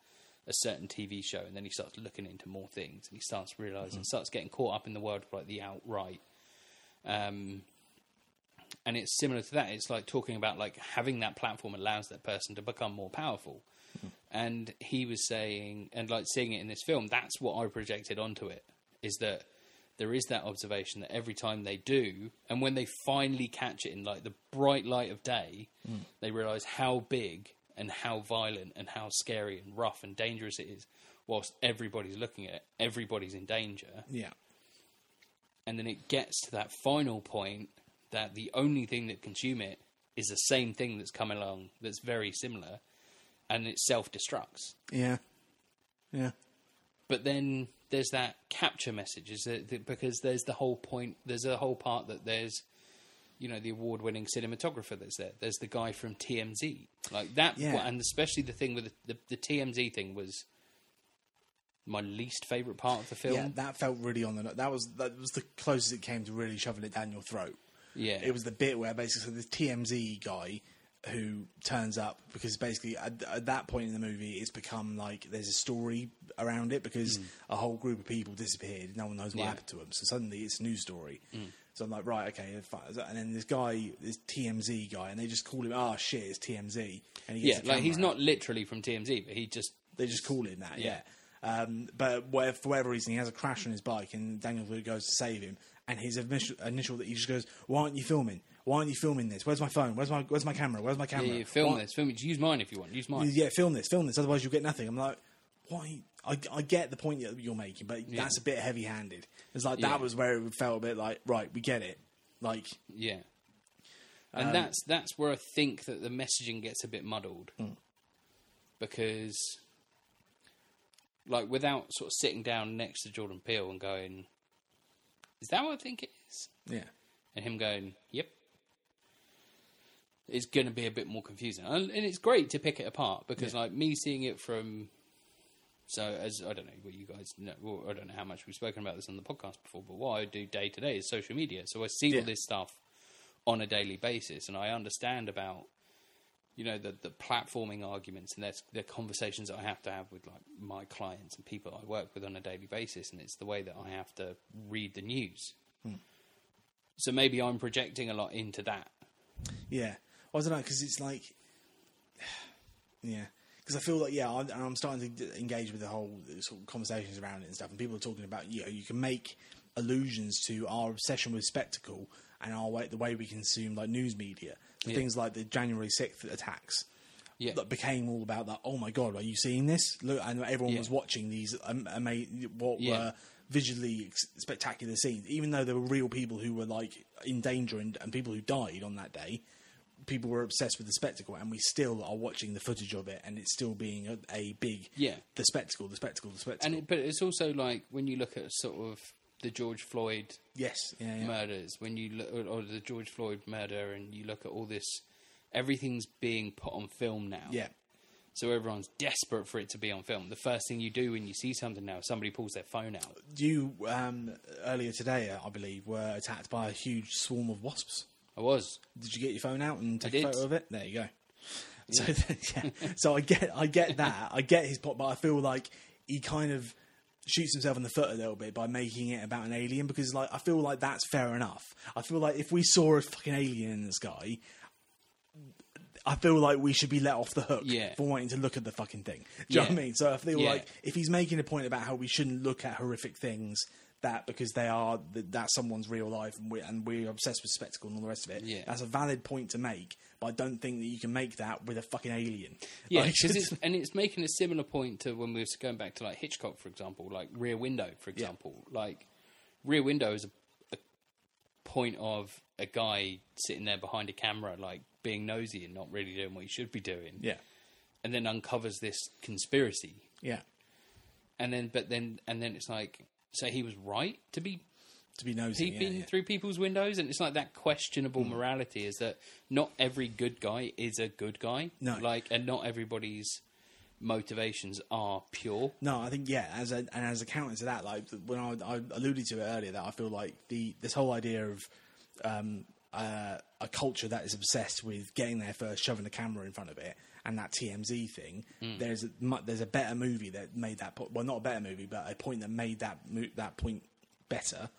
a certain TV show, and then he starts looking into more things, and he starts realizing, starts getting caught up in the world of like the outright. Um, and it's similar to that. It's like talking about like having that platform allows that person to become more powerful. And he was saying, and like seeing it in this film, that's what I projected onto it. Is that there is that observation that every time they do, and when they finally catch it in like the bright light of day, they realize how big and how violent and how scary and rough and dangerous it is. Whilst everybody's looking at it, everybody's in danger yeah and then it gets to that final point that the only thing that consume it is the same thing that's come along that's very similar and it self-destructs yeah yeah but then there's that capture message is that because there's the whole point there's a whole part that there's you know the award-winning cinematographer that's there there's the guy from TMZ like that Yeah. and especially the thing with the, the, the TMZ thing was my least favorite part of the film Yeah, that felt really on the. That was that was the closest it came to really shoving it down your throat. Yeah. it was the bit where basically this TMZ guy who turns up because basically at, at that point in the movie it's become like there's a story around it because mm. a whole group of people disappeared. No one knows what. Yeah. Happened to them. So suddenly it's a news story. Mm. So I'm like, right, okay, fine. And then this guy, this TMZ guy, and they just call him, oh shit, it's TMZ. And he yeah the like he's out. not literally from TMZ but he just They just call him that, yeah. Yeah. Um, but whatever, for whatever reason, he has a crash on his bike, and Daniel Blue goes to save him. And his initial, initial that he just goes, "Why aren't you filming? Why aren't you filming this? Where's my phone? Where's my Where's my camera? Where's my camera? Yeah, yeah, film Why- this. Film it. Use mine if you want. Use mine. Yeah, film this, film this. Otherwise, you'll get nothing." I'm like, "Why? I, I get the point that you're making, but Yeah. that's a bit heavy-handed. It's like that was where it felt a bit like, right, we get it. Like, Yeah. And Um, that's that's where I think that the messaging gets a bit muddled. Hmm. Because like without sort of sitting down next to Jordan Peele and going, Is that what I think it is? yeah, And him going, Yep. It's gonna be a bit more confusing. And, and it's great to pick it apart because Yeah. like me seeing it from so as I don't know what you guys know well, I don't know how much we've spoken about this on the podcast before, but what I do day to day is social media. So I see Yeah. all this stuff on a daily basis and I understand about you know the the platforming arguments and there's the conversations that I have to have with like my clients and people I work with on a daily basis and it's the way that I have to read the news. Hmm. So maybe I'm projecting a lot into that. yeah. I don't know because it's like, yeah, because I feel like yeah, I'm, I'm starting to engage with the whole uh, sort of conversations around it and stuff, and people are talking about you know you can make allusions to our obsession with spectacle and our way the way we consume like news media, so Yeah. things like the January sixth attacks. Yeah. that became all about that. Oh my god, are you seeing this? Look, and everyone was watching these um, ama- what were visually spectacular scenes, even though there were real people who were like in danger and, and people who died on that day. People were obsessed with the spectacle, and we still are watching the footage of it, and it's still being a, a big Yeah. the spectacle, the spectacle, the spectacle. And it, but it's also like when you look at sort of the George Floyd yes, yeah, yeah. murders, when you look or the George Floyd murder, and you look at all this, everything's being put on film now. yeah, So everyone's desperate for it to be on film. The first thing you do when you see something now, somebody pulls their phone out. You um, earlier today, I believe, were attacked by a huge swarm of wasps. I was. Did you get your phone out and take did. a photo of it? There you go. So yeah, so I get I get that I get his point, but I feel like he kind of shoots himself in the foot a little bit by making it about an alien because like I feel like that's fair enough. I feel like if we saw a fucking alien in the sky. I feel like we should be let off the hook Yeah. for wanting to look at the fucking thing. Do you know what I mean? So I feel Yeah. like if he's making a point about how we shouldn't look at horrific things, that because they are that that's someone's real life and we're, and we're obsessed with spectacle and all the rest of it. Yeah. That's a valid point to make, but I don't think that you can make that with a fucking alien. Yeah, Like, it's and it's making a similar point to when we were going back to like Hitchcock, for example, like Rear Window, for example. Like Rear Window is a, a point of a guy sitting there behind a camera, like being nosy and not really doing what he should be doing, yeah, and then uncovers this conspiracy, yeah, and then but then and then it's like, so he was right to be to be nosy. Peeping yeah. Hmm. through people's windows, and it's like that questionable morality is that not every good guy is a good guy, No. like, and not everybody's motivations are pure. No, I think yeah. As a, and as a counter to that, like when I, I alluded to it earlier, that I feel like the this whole idea of um, uh, a culture that is obsessed with getting there first, shoving the camera in front of it, and that TMZ thing. There's a, there's a better movie that made that po- well, not a better movie, but a point that made that mo- that point better,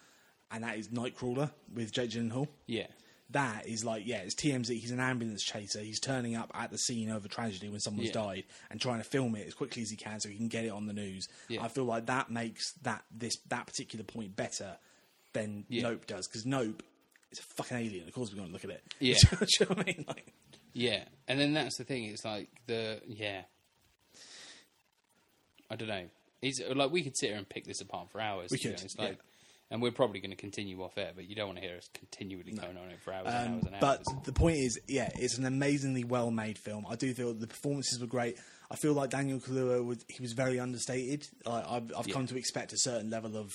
and that is Nightcrawler with Jake Gyllenhaal. Yeah, that is like yeah it's tmz he's an ambulance chaser he's turning up at the scene of a tragedy when someone's Yeah. died and trying to film it as quickly as he can so he can get it on the news Yeah. i feel like that makes that this that particular point better than Yeah. nope does because nope is a fucking alien of course we're going to look at it Yeah. Do you know what i mean like yeah, and then that's the thing. It's like the yeah. I don't know. It's like we could sit here and pick this apart for hours. We to be could, yeah. like, and we're probably going to continue off air, but you don't want to hear us continually going on it for hours and Um, hours and but hours. the point is, yeah, it's an amazingly well made film. I do feel the performances were great. I feel like Daniel Kaluuya was he was very understated. Like, I've, I've come to expect a certain level of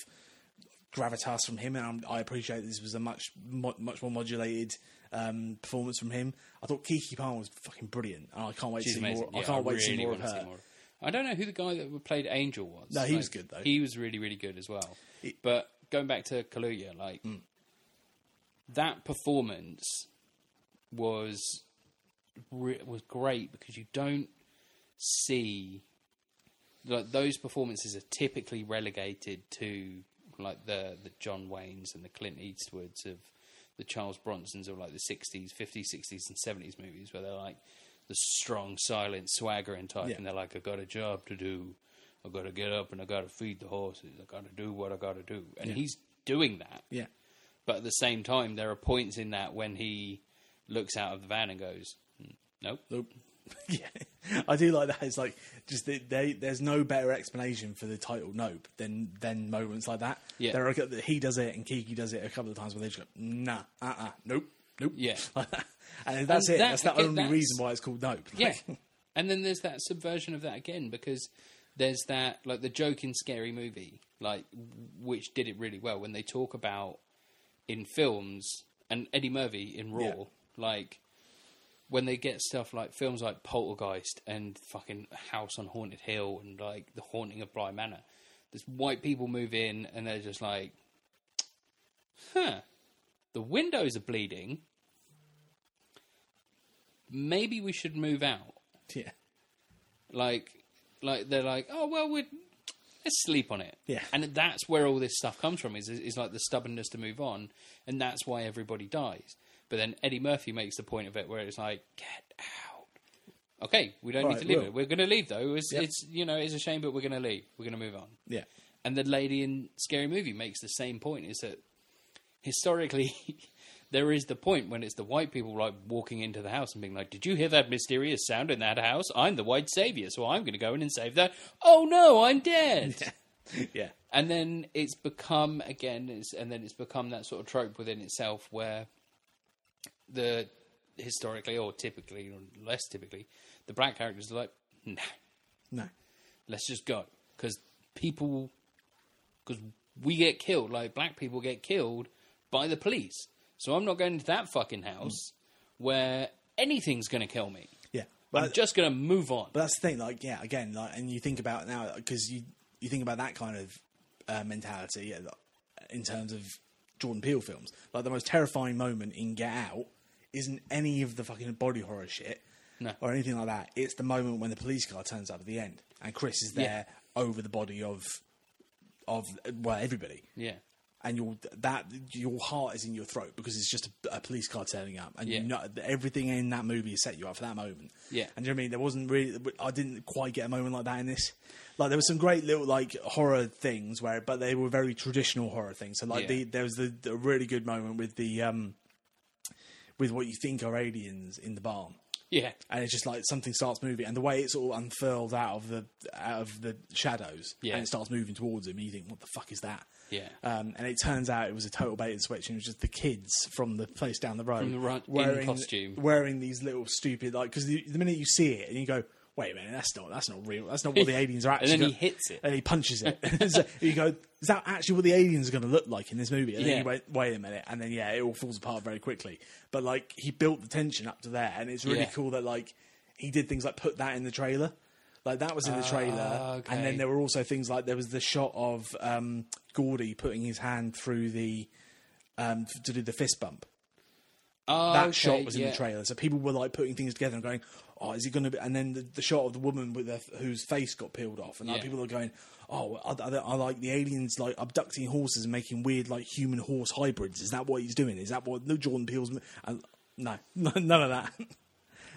gravitas from him, and I'm, I appreciate this was a much much more modulated um, performance from him. I thought Keke Palmer was fucking brilliant, and I can't wait She's to see amazing. more. I can't wait to see more of her. more. I don't know who the guy that played Angel was. No, he was good, though. He was really, really good as well. He- but going back to Kaluuya, like Mm. that performance was was great because you don't see like those performances are typically relegated to like the the John Waynes and the Clint Eastwoods of the Charles Bronsons of like the 60s, 50s, 60s and 70s movies where they're like the strong, silent, swaggering type Yeah. and they're like I've got a job to do. I got to get up and I got to feed the horses. I got to do what I got to do. And he's doing that. Yeah, But at the same time, there are points in that when he looks out of the van and goes, "Mm, "Nope, nope. yeah, I do like that. It's like just that they, there's no better explanation for the title Nope than than moments like that. Yeah. there are he does it and Keke does it a couple of times where they just go nah, uh, uh nope, nope, Yeah. like that. and that's And it. that- that's the again, only that's- reason why it's called Nope. Yeah. And then there's that subversion of that again because there's that like the joke in Scary Movie, like which did it really well when they talk about in films and Eddie Murphy in Raw, Yeah. like when they get stuff like films like Poltergeist and fucking House on Haunted Hill and like The Haunting of Bly Manor. There's white people move in and they're just like, huh, the windows are bleeding. Maybe we should move out yeah, like like they're like oh well we let's sleep on it. Yeah. and that's where all this stuff comes from is is like the stubbornness to move on and that's why everybody dies. But then eddie murphy makes the point of it where it's like get out. Okay we don't need Right, to leave well. it. We're going to leave though. It's, Yep. it's you know it's a shame but we're going to leave. We're going to move on. Yeah, and the lady in Scary Movie makes the same point: is that historically there is the point when it's the white people like walking into the house and being like, "Did you hear that mysterious sound in that house? I'm the white savior, so I'm going to go in and save that." Oh no, I'm dead. yeah, And then it's become again, it's, and then it's become that sort of trope within itself where the historically or typically or less typically, the black characters are like, "Nah, no, let's just go because people because we get killed like black people get killed by the police so i'm not going to that fucking house where anything's going to kill me yeah. But i'm just going to move on But that's the thing, like, yeah, again, like, and you think about it now because you you think about that kind of uh, mentality yeah, in terms of Jordan Peele films. Like the most terrifying moment in Get Out isn't any of the fucking body horror shit No. or anything like that. It's the moment when the police car turns up at the end and Chris is there over the body of of well everybody yeah and your that your heart is in your throat because it's just a, a police car turning up, and Yeah. you know everything in that movie set you up for that moment. Yeah. and you know what I mean there wasn't really, I didn't quite get a moment like that in this. Like there were some great little like horror things where, but they were very traditional horror things. So like Yeah. the there was the, the really good moment with the um with what you think are aliens in the barn yeah and it's just like something starts moving, and the way it sort of unfurls out of the out of the shadows, Yeah. and it starts moving towards him, and you think, "What the fuck is that?" Yeah. Um, and it turns out it was a total bait and switch, and it was just the kids from the place down the road, From the costume. wearing these little stupid like because the, the minute you see it and you go. Wait a minute, that's not that's not real. That's not what the aliens are actually. And then he gonna-" hits it. and he punches it. so you go, is that actually what the aliens are going to look like in this movie? And then Yeah. you wait, wait a minute, and then yeah, it all falls apart very quickly. But like he built the tension up to there, and it's really Yeah. cool that like he did things like put that in the trailer. Like that was in the trailer, Ah, okay. and then there were also things like there was the shot of um, Gordy putting his hand through the um, to do the fist bump. oh, That okay, shot was in yeah. the trailer, so people were like putting things together and going, "Oh, is he going to be?" And then the, the shot of the woman with the, whose face got peeled off, and like Yeah. people are going, "Oh, I, I, I like the aliens like abducting horses and making weird like human horse hybrids. Is that what he's doing? Is that what no Jordan Peele's?" And, no, none of that.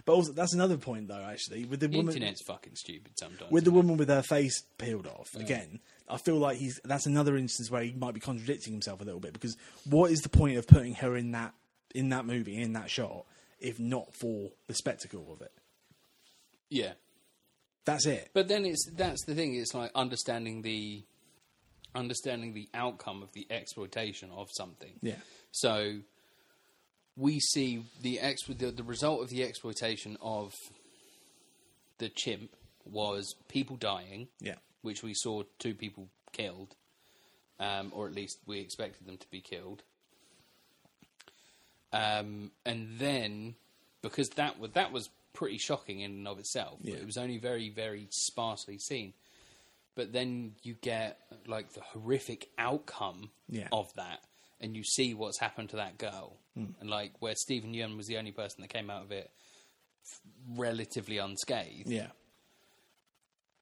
But also, that's another point though. Actually, with the the woman, internet's fucking stupid sometimes with the woman with her face peeled off again i feel like he's that's another instance where he might be contradicting himself a little bit because what is the point of putting her in that in that movie in that shot if not for the spectacle of it yeah that's it But then it's that's the thing. It's like understanding the understanding the outcome of the exploitation of something. yeah So we see the ex the, the result of the exploitation of the chimp was people dying, yeah which we saw two people killed, um, or at least we expected them to be killed. Um, and then because that was that was pretty shocking in and of itself. Yeah. It was only very very sparsely seen. But then you get like the horrific outcome Yeah. of that, and you see what's happened to that girl, hmm. and like where Steven Yeun was the only person that came out of it f- relatively unscathed yeah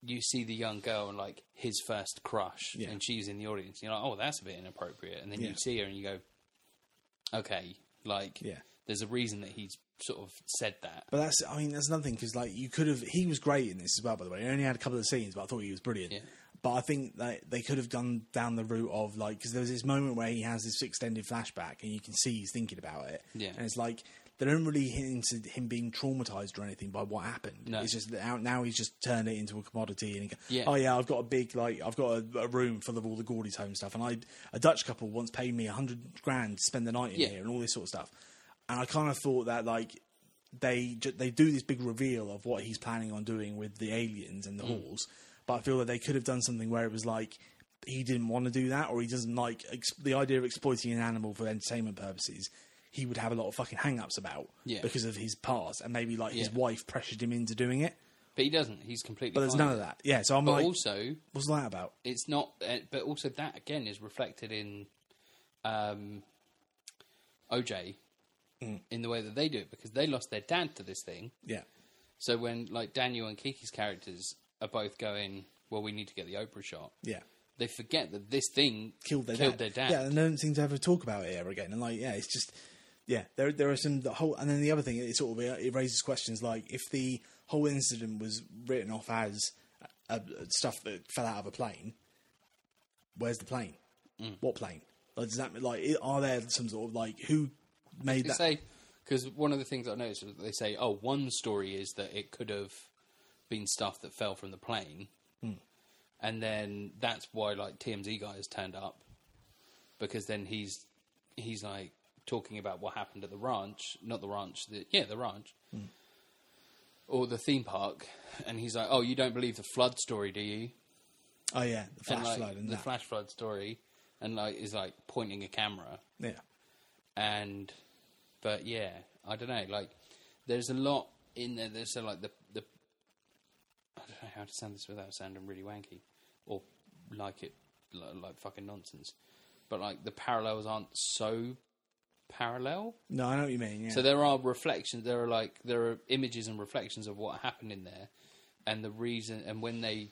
you see the young girl and like his first crush, Yeah. and she's in the audience. You're like, oh, that's a bit inappropriate. And then Yeah. you see her and you go, okay, like, Yeah. there's a reason that he's sort of said that. but that's i mean that's another thing because like you could have he was great in this as well by the way he only had a couple of scenes but i thought he was brilliant Yeah. but i think that they could have gone down the route of like because there was this moment where he has this extended flashback and you can see he's thinking about it Yeah. and it's like they don't really hint into him being traumatized or anything by what happened. No. It's just now, now he's just turned it into a commodity and he go, Yeah. oh yeah, I've got a big like I've got a, a room full of all the Gordy's home stuff, and I a Dutch couple once paid me a hundred grand to spend the night in Yeah. here and all this sort of stuff, and I kind of thought that like they they do this big reveal of what he's planning on doing with the aliens and the Mm. halls, but I feel that they could have done something where it was like he didn't want to do that or he doesn't like ex- the idea of exploiting an animal for entertainment purposes. He would have a lot of fucking hang-ups about Yeah. because of his past, and maybe like his wife pressured him into doing it. But he doesn't. He's completely. But there's fine none of that. Yeah, so I'm But like, also, what's that about? it's not. Uh, but also, that again is reflected in um, OJ Mm. in the way that they do it because they lost their dad to this thing. Yeah, So when like Daniel and Keke's characters are both going, well, we need to get the Oprah shot. yeah. They forget that this thing Killed their killed dad. their dad. Yeah, and they don't seem to ever talk about it ever again. And like, yeah, it's just, yeah, there there are some the whole, and then the other thing, it sort of it raises questions like if the whole incident was written off as uh, stuff that fell out of a plane, where's the plane? Mm. What plane? Like, does that mean, like are there some sort of like who made They that? say because one of the things I noticed is that they say, oh, one story is that it could have been stuff that fell from the plane, Hmm. and then that's why like TMZ guy has turned up because then he's he's like talking about what happened at the ranch, not the ranch, the, yeah, the ranch. Hmm. Or the theme park, and he's like, "Oh, you don't believe the flood story, do you?" oh yeah, the flash and like flood and the that. flash flood story, and like is like pointing a camera, yeah, and but yeah, I don't know. Like, there's a lot in there. There's so like the the I don't know how to sound this without sounding really wanky or like it like, like fucking nonsense. But like the parallels aren't so parallel. no, I know what you mean. Yeah, So there are reflections. There are like there are images and reflections of what happened in there, and the reason. And when they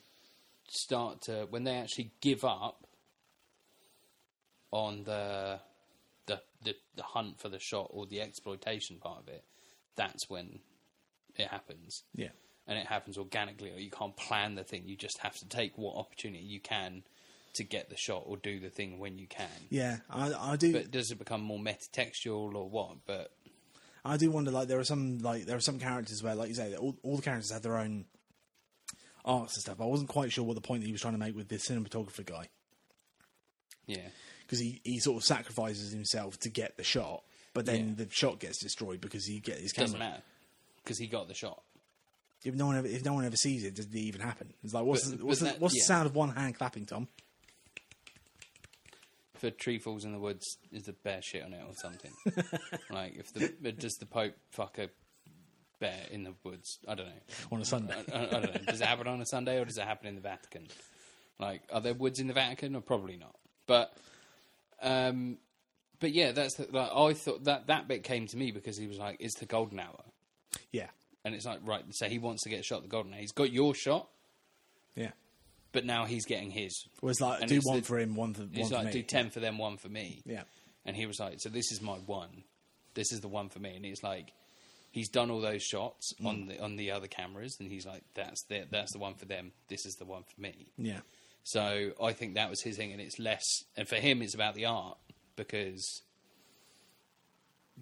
start to, when they actually give up on the the the, hunt for the shot or the exploitation part of it, that's when it happens. yeah, And it happens organically, or you can't plan the thing. You just have to take what opportunity you can to get the shot or do the thing when you can. yeah. I I do. But does it become more metatextual or what? But I do wonder, like, there are some, like, there are some characters where, like you say, all, all the characters have their own arcs and stuff. I wasn't quite sure what the point that he was trying to make with the cinematographer guy yeah. Because he, he sort of sacrifices himself to get the shot, but then Yeah. the shot gets destroyed because he get his camera. Doesn't matter because he got the shot. If no one ever, if no one ever sees it, does it even happen? It's like, what's But- the, what's, the, that- what's the sound of one hand clapping, Tom? If a tree falls in the woods, is the bear shit on it or something? like if the does the Pope fuck a bear in the woods? I don't know. On a Sunday, I, I, I don't know. Does it happen on a Sunday or does it happen in the Vatican? Like, are there woods in the Vatican or probably not? But, um, but yeah, that's the, like I thought that that bit came to me because he was like, "It's the golden hour," yeah, and it's like, right, so he wants to get shot at the golden hour. He's got your shot, yeah. but now he's getting his. Was like And do it's one the- for him, one for one He's for like, me. do ten for them, one for me. Yeah, And he was like, so this is my one. This is the one for me. And it's like, he's done all those shots Mm. on the on the other cameras, and he's like, that's the that's the one for them. This is the one for me. yeah, So I think that was his thing, and it's less. And for him, it's about the art because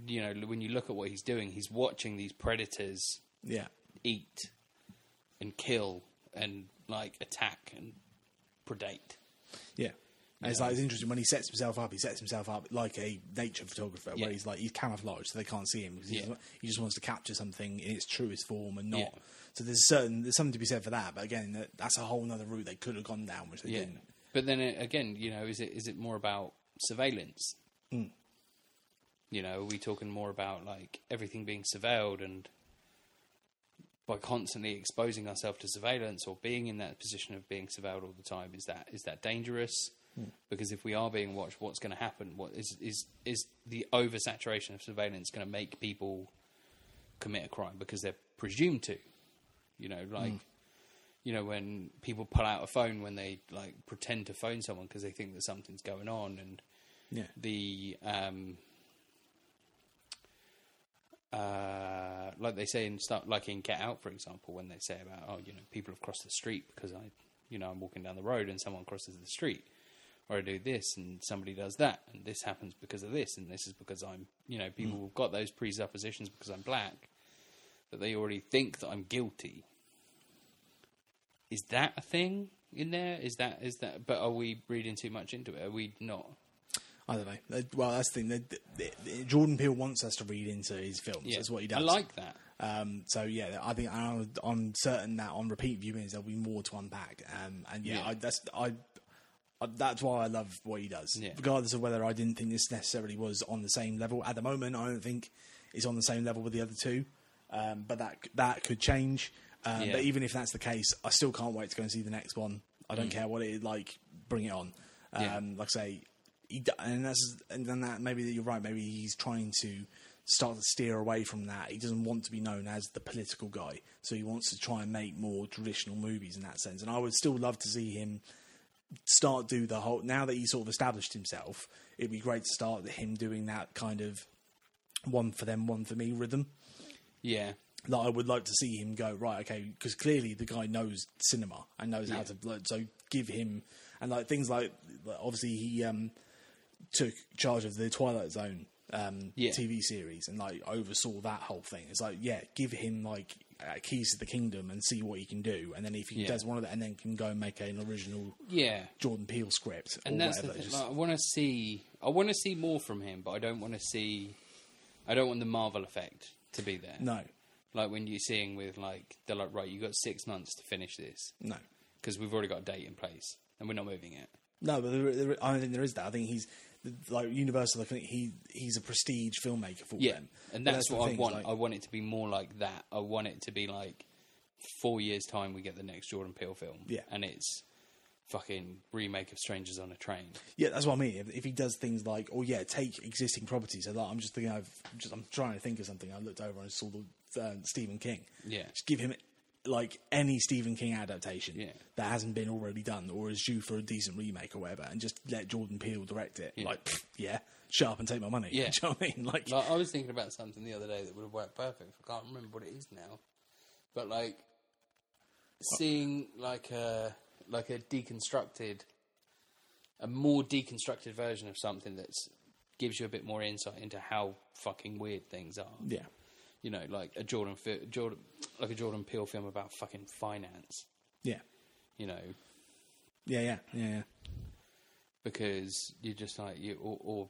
you know when you look at what he's doing, he's watching these predators yeah, eat and kill and like attack and predate. yeah. And it's like it's interesting when he sets himself up. He sets himself up like a nature photographer, Yeah. where he's like he's camouflaged, so they can't see him because Yeah. he just wants to capture something in its truest form and not. Yeah. So there's certain there's something to be said for that. But again, that, that's a whole other route they could have gone down, which they Yeah, didn't. but then uh, again, you know, is it is it more about surveillance? Mm. You know, are we talking more about like everything being surveilled and by constantly exposing ourselves to surveillance or being in that position of being surveilled all the time? Is that is that dangerous? Because if we are being watched, what's going to happen? What is is is the oversaturation of surveillance going to make people commit a crime because they're presumed to? You know, like you know when people pull out a phone when they like pretend to phone someone because they think that something's going on and Yeah, the um uh like they say in stuff like in get out for example when they say about oh you know people have crossed the street because i you know i'm walking down the road and someone crosses the street or I do this and somebody does that, and this happens because of this, and this is because I'm, you know, people have got those presuppositions because I'm black that they already think that I'm guilty. Is that a thing in there? Is that is that? But are we reading too much into it? Are we not? I don't know. Uh, Well, that's the thing. Jordan Peele wants us to read into his films. Yeah, That's what he does. I like that. Um, so yeah, I think I'm, I'm certain that on repeat viewings there'll be more to unpack. Um, and yeah, Yeah. I, that's I. That's why I love what he does, Yeah. regardless of whether I didn't think this necessarily was on the same level at the moment. I don't think it's on the same level with the other two, um, but that that could change. Um, Yeah. But even if that's the case, I still can't wait to go and see the next one. I don't care what it is like. Bring it on. Um, Mm. Yeah. Like I say, he, and that's and then that maybe you're right. Maybe he's trying to start to steer away from that. He doesn't want to be known as the political guy, so he wants to try and make more traditional movies in that sense. And I would still love to see him start do the whole. Now that he's sort of established himself, it'd be great to start him doing that kind of one for them, one for me rhythm. Yeah, Like I would like to see him go right, okay, because clearly the guy knows cinema and knows how to. like, So give him and like things like like, obviously he um, took charge of the Twilight Zone um, Yeah. TV series and like oversaw that whole thing. It's like yeah, give him like uh, keys to the kingdom and see what he can do, and then if he Yeah. does one of that, and then can go and make an original yeah. Jordan Peele script and that's the thing. Just- Like, I want to see. I want to see more from him, but I don't want to see. I don't want the Marvel effect to be there. no, Like when you're seeing with like they're like right, you got six months to finish this no. because we've already got a date in place and we're not moving it. No, but there, there, I don't think there is that. I think he's like Universal. I think he he's a prestige filmmaker for Yeah, them, and But that's, what I thing, want. like- I want it to be more like that. I want it to be like four years time we get the next Jordan Peele film. Yeah. and it's fucking remake of Strangers on a Train. yeah, that's what I mean. If, if he does things like, oh yeah, take existing properties. So like, I'm just thinking, I'm just I'm trying to think of something. I looked over and saw the uh, Stephen King. Yeah. just give him like any Stephen King adaptation Yeah. that hasn't been already done or is due for a decent remake or whatever, and just let Jordan Peele direct it. Yeah. Like, pff, yeah, shut up and take my money. Yeah. Do you know what I mean? Like, Like I was thinking about something the other day that would have worked perfect. I can't remember what it is now, but like seeing like a like a deconstructed, a more deconstructed version of something that gives you a bit more insight into how fucking weird things are. yeah, You know, like a Jordan, fi- Jordan, like a Jordan Peele film about fucking finance. yeah, You know, yeah, yeah, yeah, yeah. because you're just like you or, or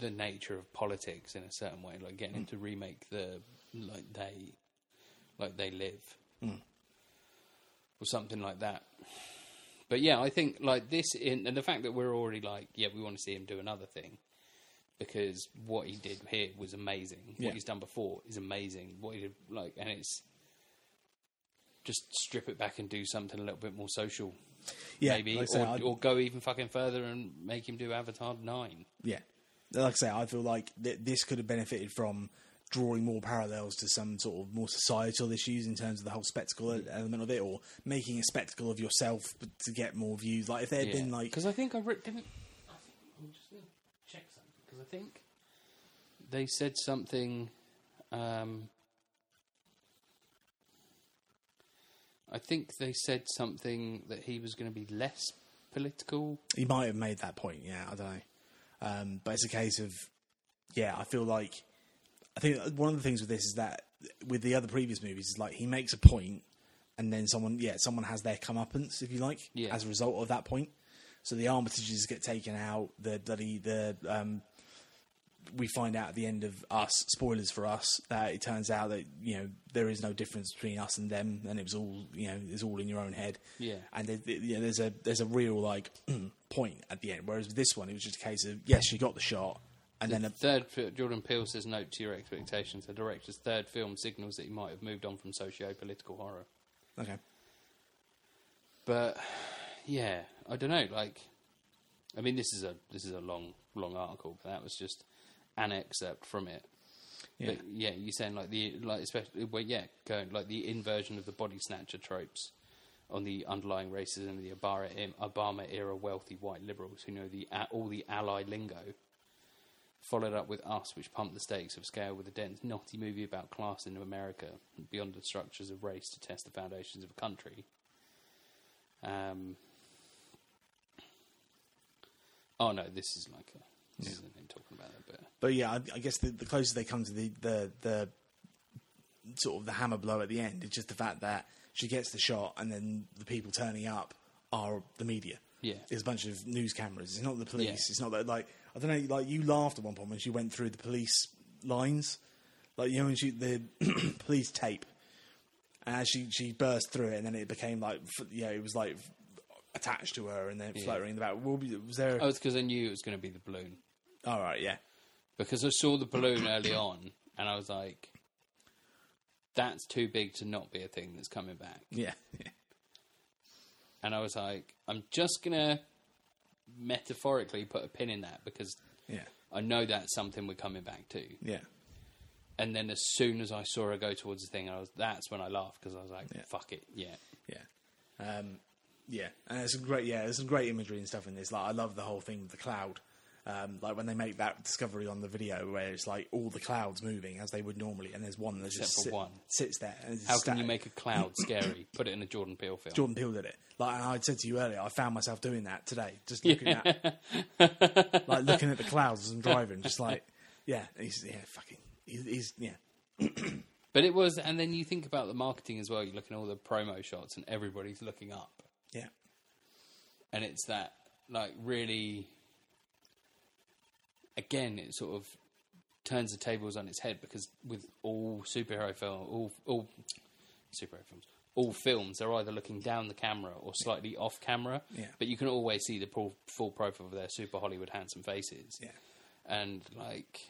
the nature of politics in a certain way, like getting mm. him to remake the like they like they live mm. or something like that. But yeah, I think like this in and the fact that we're already like yeah we want to see him do another thing because what he did here was amazing. Yeah. What he's done before is amazing. What he did like and it's just strip it back and do something a little bit more social Yeah, maybe, like I say, or, go even fucking further and make him do Avatar nine. Yeah, like I say, I feel like th- this could have benefited from drawing more parallels to some sort of more societal issues in terms of the whole spectacle element of it, or making a spectacle of yourself to get more views. Like if there had been like, because I think I re- didn't. I think, I'm just going to check something because I think they said something. Um, I think they said something that he was going to be less political. he might have made that point. Yeah, I don't know, um, but it's a case of, yeah, I feel like, I think one of the things with this is that with the other previous movies is like he makes a point, and then someone, yeah, someone has their comeuppance, if you like, Yeah. as a result of that point. So the Armitages get taken out. The bloody the um, we find out at the end of us spoilers for us that it turns out that you know there is no difference between us and them, and it was all you know it's all in your own head. Yeah. and there, there- you know, there's a there's a real like point at the end. Whereas with this one, it was just a case of yes, she got the shot, and The then a, third Jordan Peele says note to your expectations. The director's third film signals that he might have moved on from socio-political horror. okay, But yeah, I don't know. Like, I mean, this is a this is a long long article, but that was just an excerpt from it. yeah, But yeah, you're saying like the like especially well, yeah, going like the inversion of the body snatcher tropes on the underlying racism of the Obama era wealthy white liberals who know the all the ally lingo. Followed up with Us, which pumped the stakes of scale with a dense, knotty movie about class in America, beyond the structures of race to test the foundations of a country. Um, Oh no, this is like a, him talking about it, but But yeah, I, I guess the, the closer they come to the, the the sort of the hammer blow at the end, it's just the fact that she gets the shot, and then the people turning up are the media. Yeah. it's a bunch of news cameras. It's not the police. Yeah. It's not that like I don't know. Like you laughed at one point when she went through the police lines, like you know when she the police tape, and as she she burst through it, and then it became like yeah, it was like attached to her and then Yeah. floating in the back. What was there? oh, it's because I knew it was going to be the balloon All right, yeah, because I saw the balloon early on, and I was like, "That's too big to not be a thing that's coming back." yeah. And I was like, "I'm just gonna metaphorically put a pin in that because Yeah, I know that's something we're coming back to." yeah. And then as soon as I saw her go towards the thing, I was that's when I laughed because I was like, Yeah. "Fuck it, yeah." Yeah. Um, yeah, and there's some great, yeah, there's some great imagery and stuff in this. Like, I love the whole thing with the cloud. Um, like when they make that discovery on the video, where it's like all the clouds moving as they would normally, and there's one that Except just for sit- one. sits there. How can you make a cloud scary? Put it in a Jordan Peele film. Jordan Peele did it. Like and I said to you earlier, I found myself doing that today, just looking at, like looking at the clouds as I'm driving, just like, yeah, he's yeah, fucking, he's, he's yeah, But it was, and then you think about the marketing as well. You look at all the promo shots, and everybody's looking up, yeah, and it's that like really. Again, it sort of turns the tables on its head because with all superhero film, all all superhero films, all films, they're either looking down the camera or slightly off camera. Yeah. But you can always see the full, full profile of their super Hollywood handsome faces. yeah, and like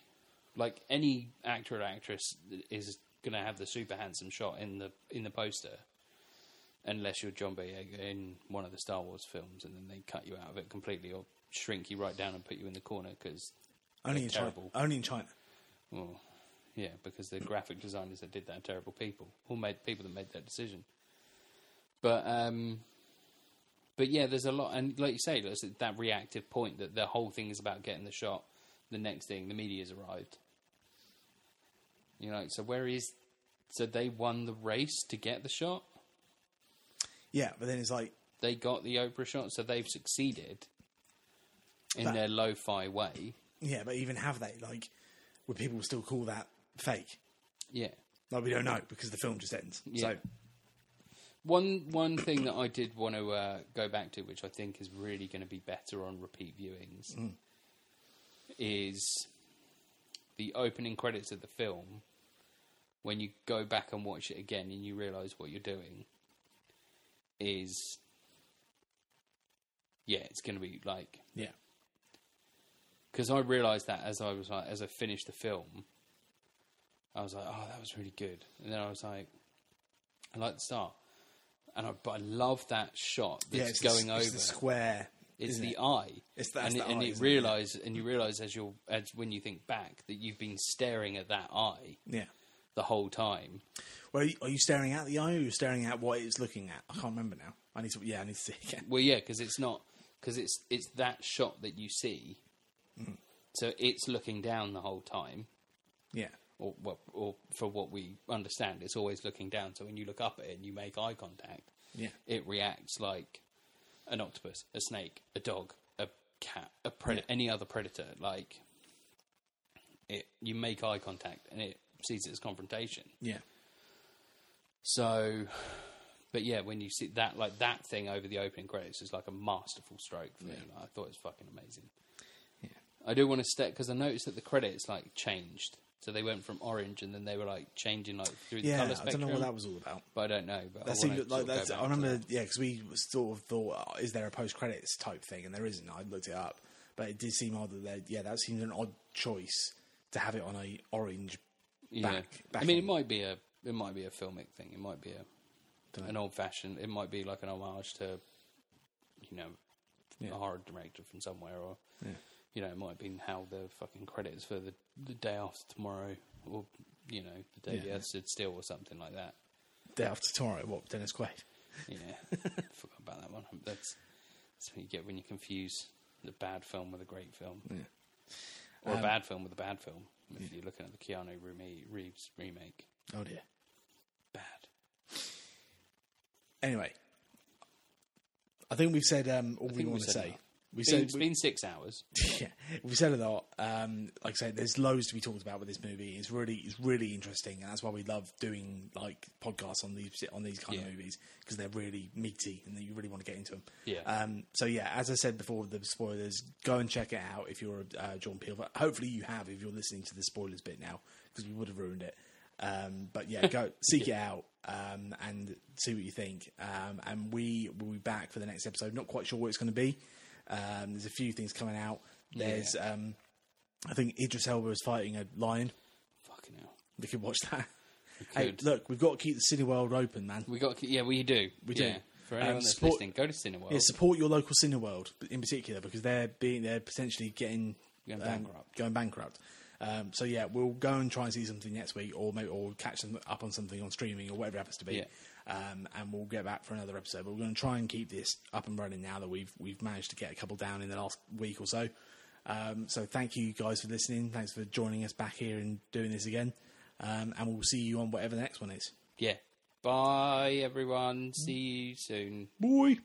like any actor or actress is going to have the super handsome shot in the in the poster unless you're John Boyega in one of the Star Wars films and then they cut you out of it completely or shrink you right down and put you in the corner because only in China, only in China. well yeah because the graphic designers that did that. Are terrible people. Or made people that made that decision. But um but yeah there's a lot and like you say there's that reactive point that the whole thing is about getting the shot the next thing the media's arrived. You know so where is so they won the race to get the shot? Yeah, but then it's like, they got the oprah shot so they've succeeded in That- their lo-fi way yeah, but even have they like, would people still call that fake? yeah Like we don't know because the film just ends. Yeah. So One one thing that I did want to uh, go back to, which I think is really going to be better on repeat viewings, is the opening credits of the film. When you go back and watch it again, and you realise what you're doing, is yeah, it's going to be like yeah, because I realised that as I was like as I finished the film, I was like, oh, that was really good, and then I was like, I like the start, and I, but I love that shot yeah, that's it's going the, over. It's the square. It's the it? eye. It's- that's and, it- and eye, you it? realise and you realise as you're as when you think back that you've been staring at that eye Yeah. the whole time. Well, are you, are you staring at the eye, or are you staring at what it's looking at? I can't remember now. I need to. Yeah, I need to see again. Well, yeah, because it's not because it's it's that shot that you see. Mm. So it's looking down the whole time, Yeah, or what, or for what we understand, it's always looking down. So when you look up at it and you make eye contact, yeah, it reacts like an octopus, a snake, a dog, a cat, a predator, Yeah. any other predator. Like it, you make eye contact and it sees it as confrontation. yeah, So, but yeah, when you see that, like that thing over the opening credits is like a masterful stroke for me. Like, I thought it was fucking amazing. Yeah. I do want to step because I noticed that the credits like changed. So they went from orange and then they were like changing like through the color spectrum. yeah. I don't know what that was all about. But I don't know. But That I seemed like sort of go that's. I remember, that. yeah, because we sort of thought, oh, is there a post credits type thing? And there isn't. I looked it up, but it did seem odd that there- yeah, that seemed an odd choice to have it on a orange. Yeah, back- I mean, it might be a it might be a filmic thing. It might be a an old fashioned. It might be like an homage to you know Yeah. a horror director from somewhere, or Yeah. You know, it might have been how the fucking credits for the the day after tomorrow, or you know, the day Yeah. the earth stood still, or something like that. Day after tomorrow, what Dennis Quaid? Yeah, forgot about that one. That's that's what you get when you confuse the bad film with a great film, Yeah. or Um, a bad film with a bad film. If you're looking at the Keanu Reeves remake, Oh dear. bad. Anyway, I think we've said um, all we want to say. We It's said been, it's we- been six hours. yeah, we said a lot. Um, like I said, there's loads to be talked about with this movie. It's really, it's really interesting, and that's why we love doing like podcasts on these on these kind Yeah. of movies because they're really meaty and you really want to get into them. Yeah. Um, so yeah, as I said before, the spoilers. Go and check it out if you're a uh, John Peel. But hopefully you have if you're listening to the spoilers bit now because we would have ruined it. Um, but yeah, go seek it out um, and see what you think. Um, and we will be back for the next episode. Not quite sure what it's going to be. Um, there's a few things coming out. There's, um, I think Idris Elba is fighting a lion. Fucking hell. We could watch that. Hey, could. look, we've got to keep the Cineworld open, man. We got to, yeah, we do. We do. Yeah. For Um, anyone that's support- listening, go to Cineworld. Yeah, support your local Cineworld in particular because they're being they're potentially getting Going um, bankrupt. going bankrupt. Um, so yeah, we'll go and try and see something next week, or maybe or catch them up on something on streaming or whatever it happens to be. Yeah. Um, and we'll get back for another episode. But we're going to try and keep this up and running now that we've we've managed to get a couple down in the last week or so. Um, so thank you guys for listening. Thanks for joining us back here and doing this again. Um, and we'll see you on whatever the next one is. Yeah. Bye, everyone. See you soon. Boy.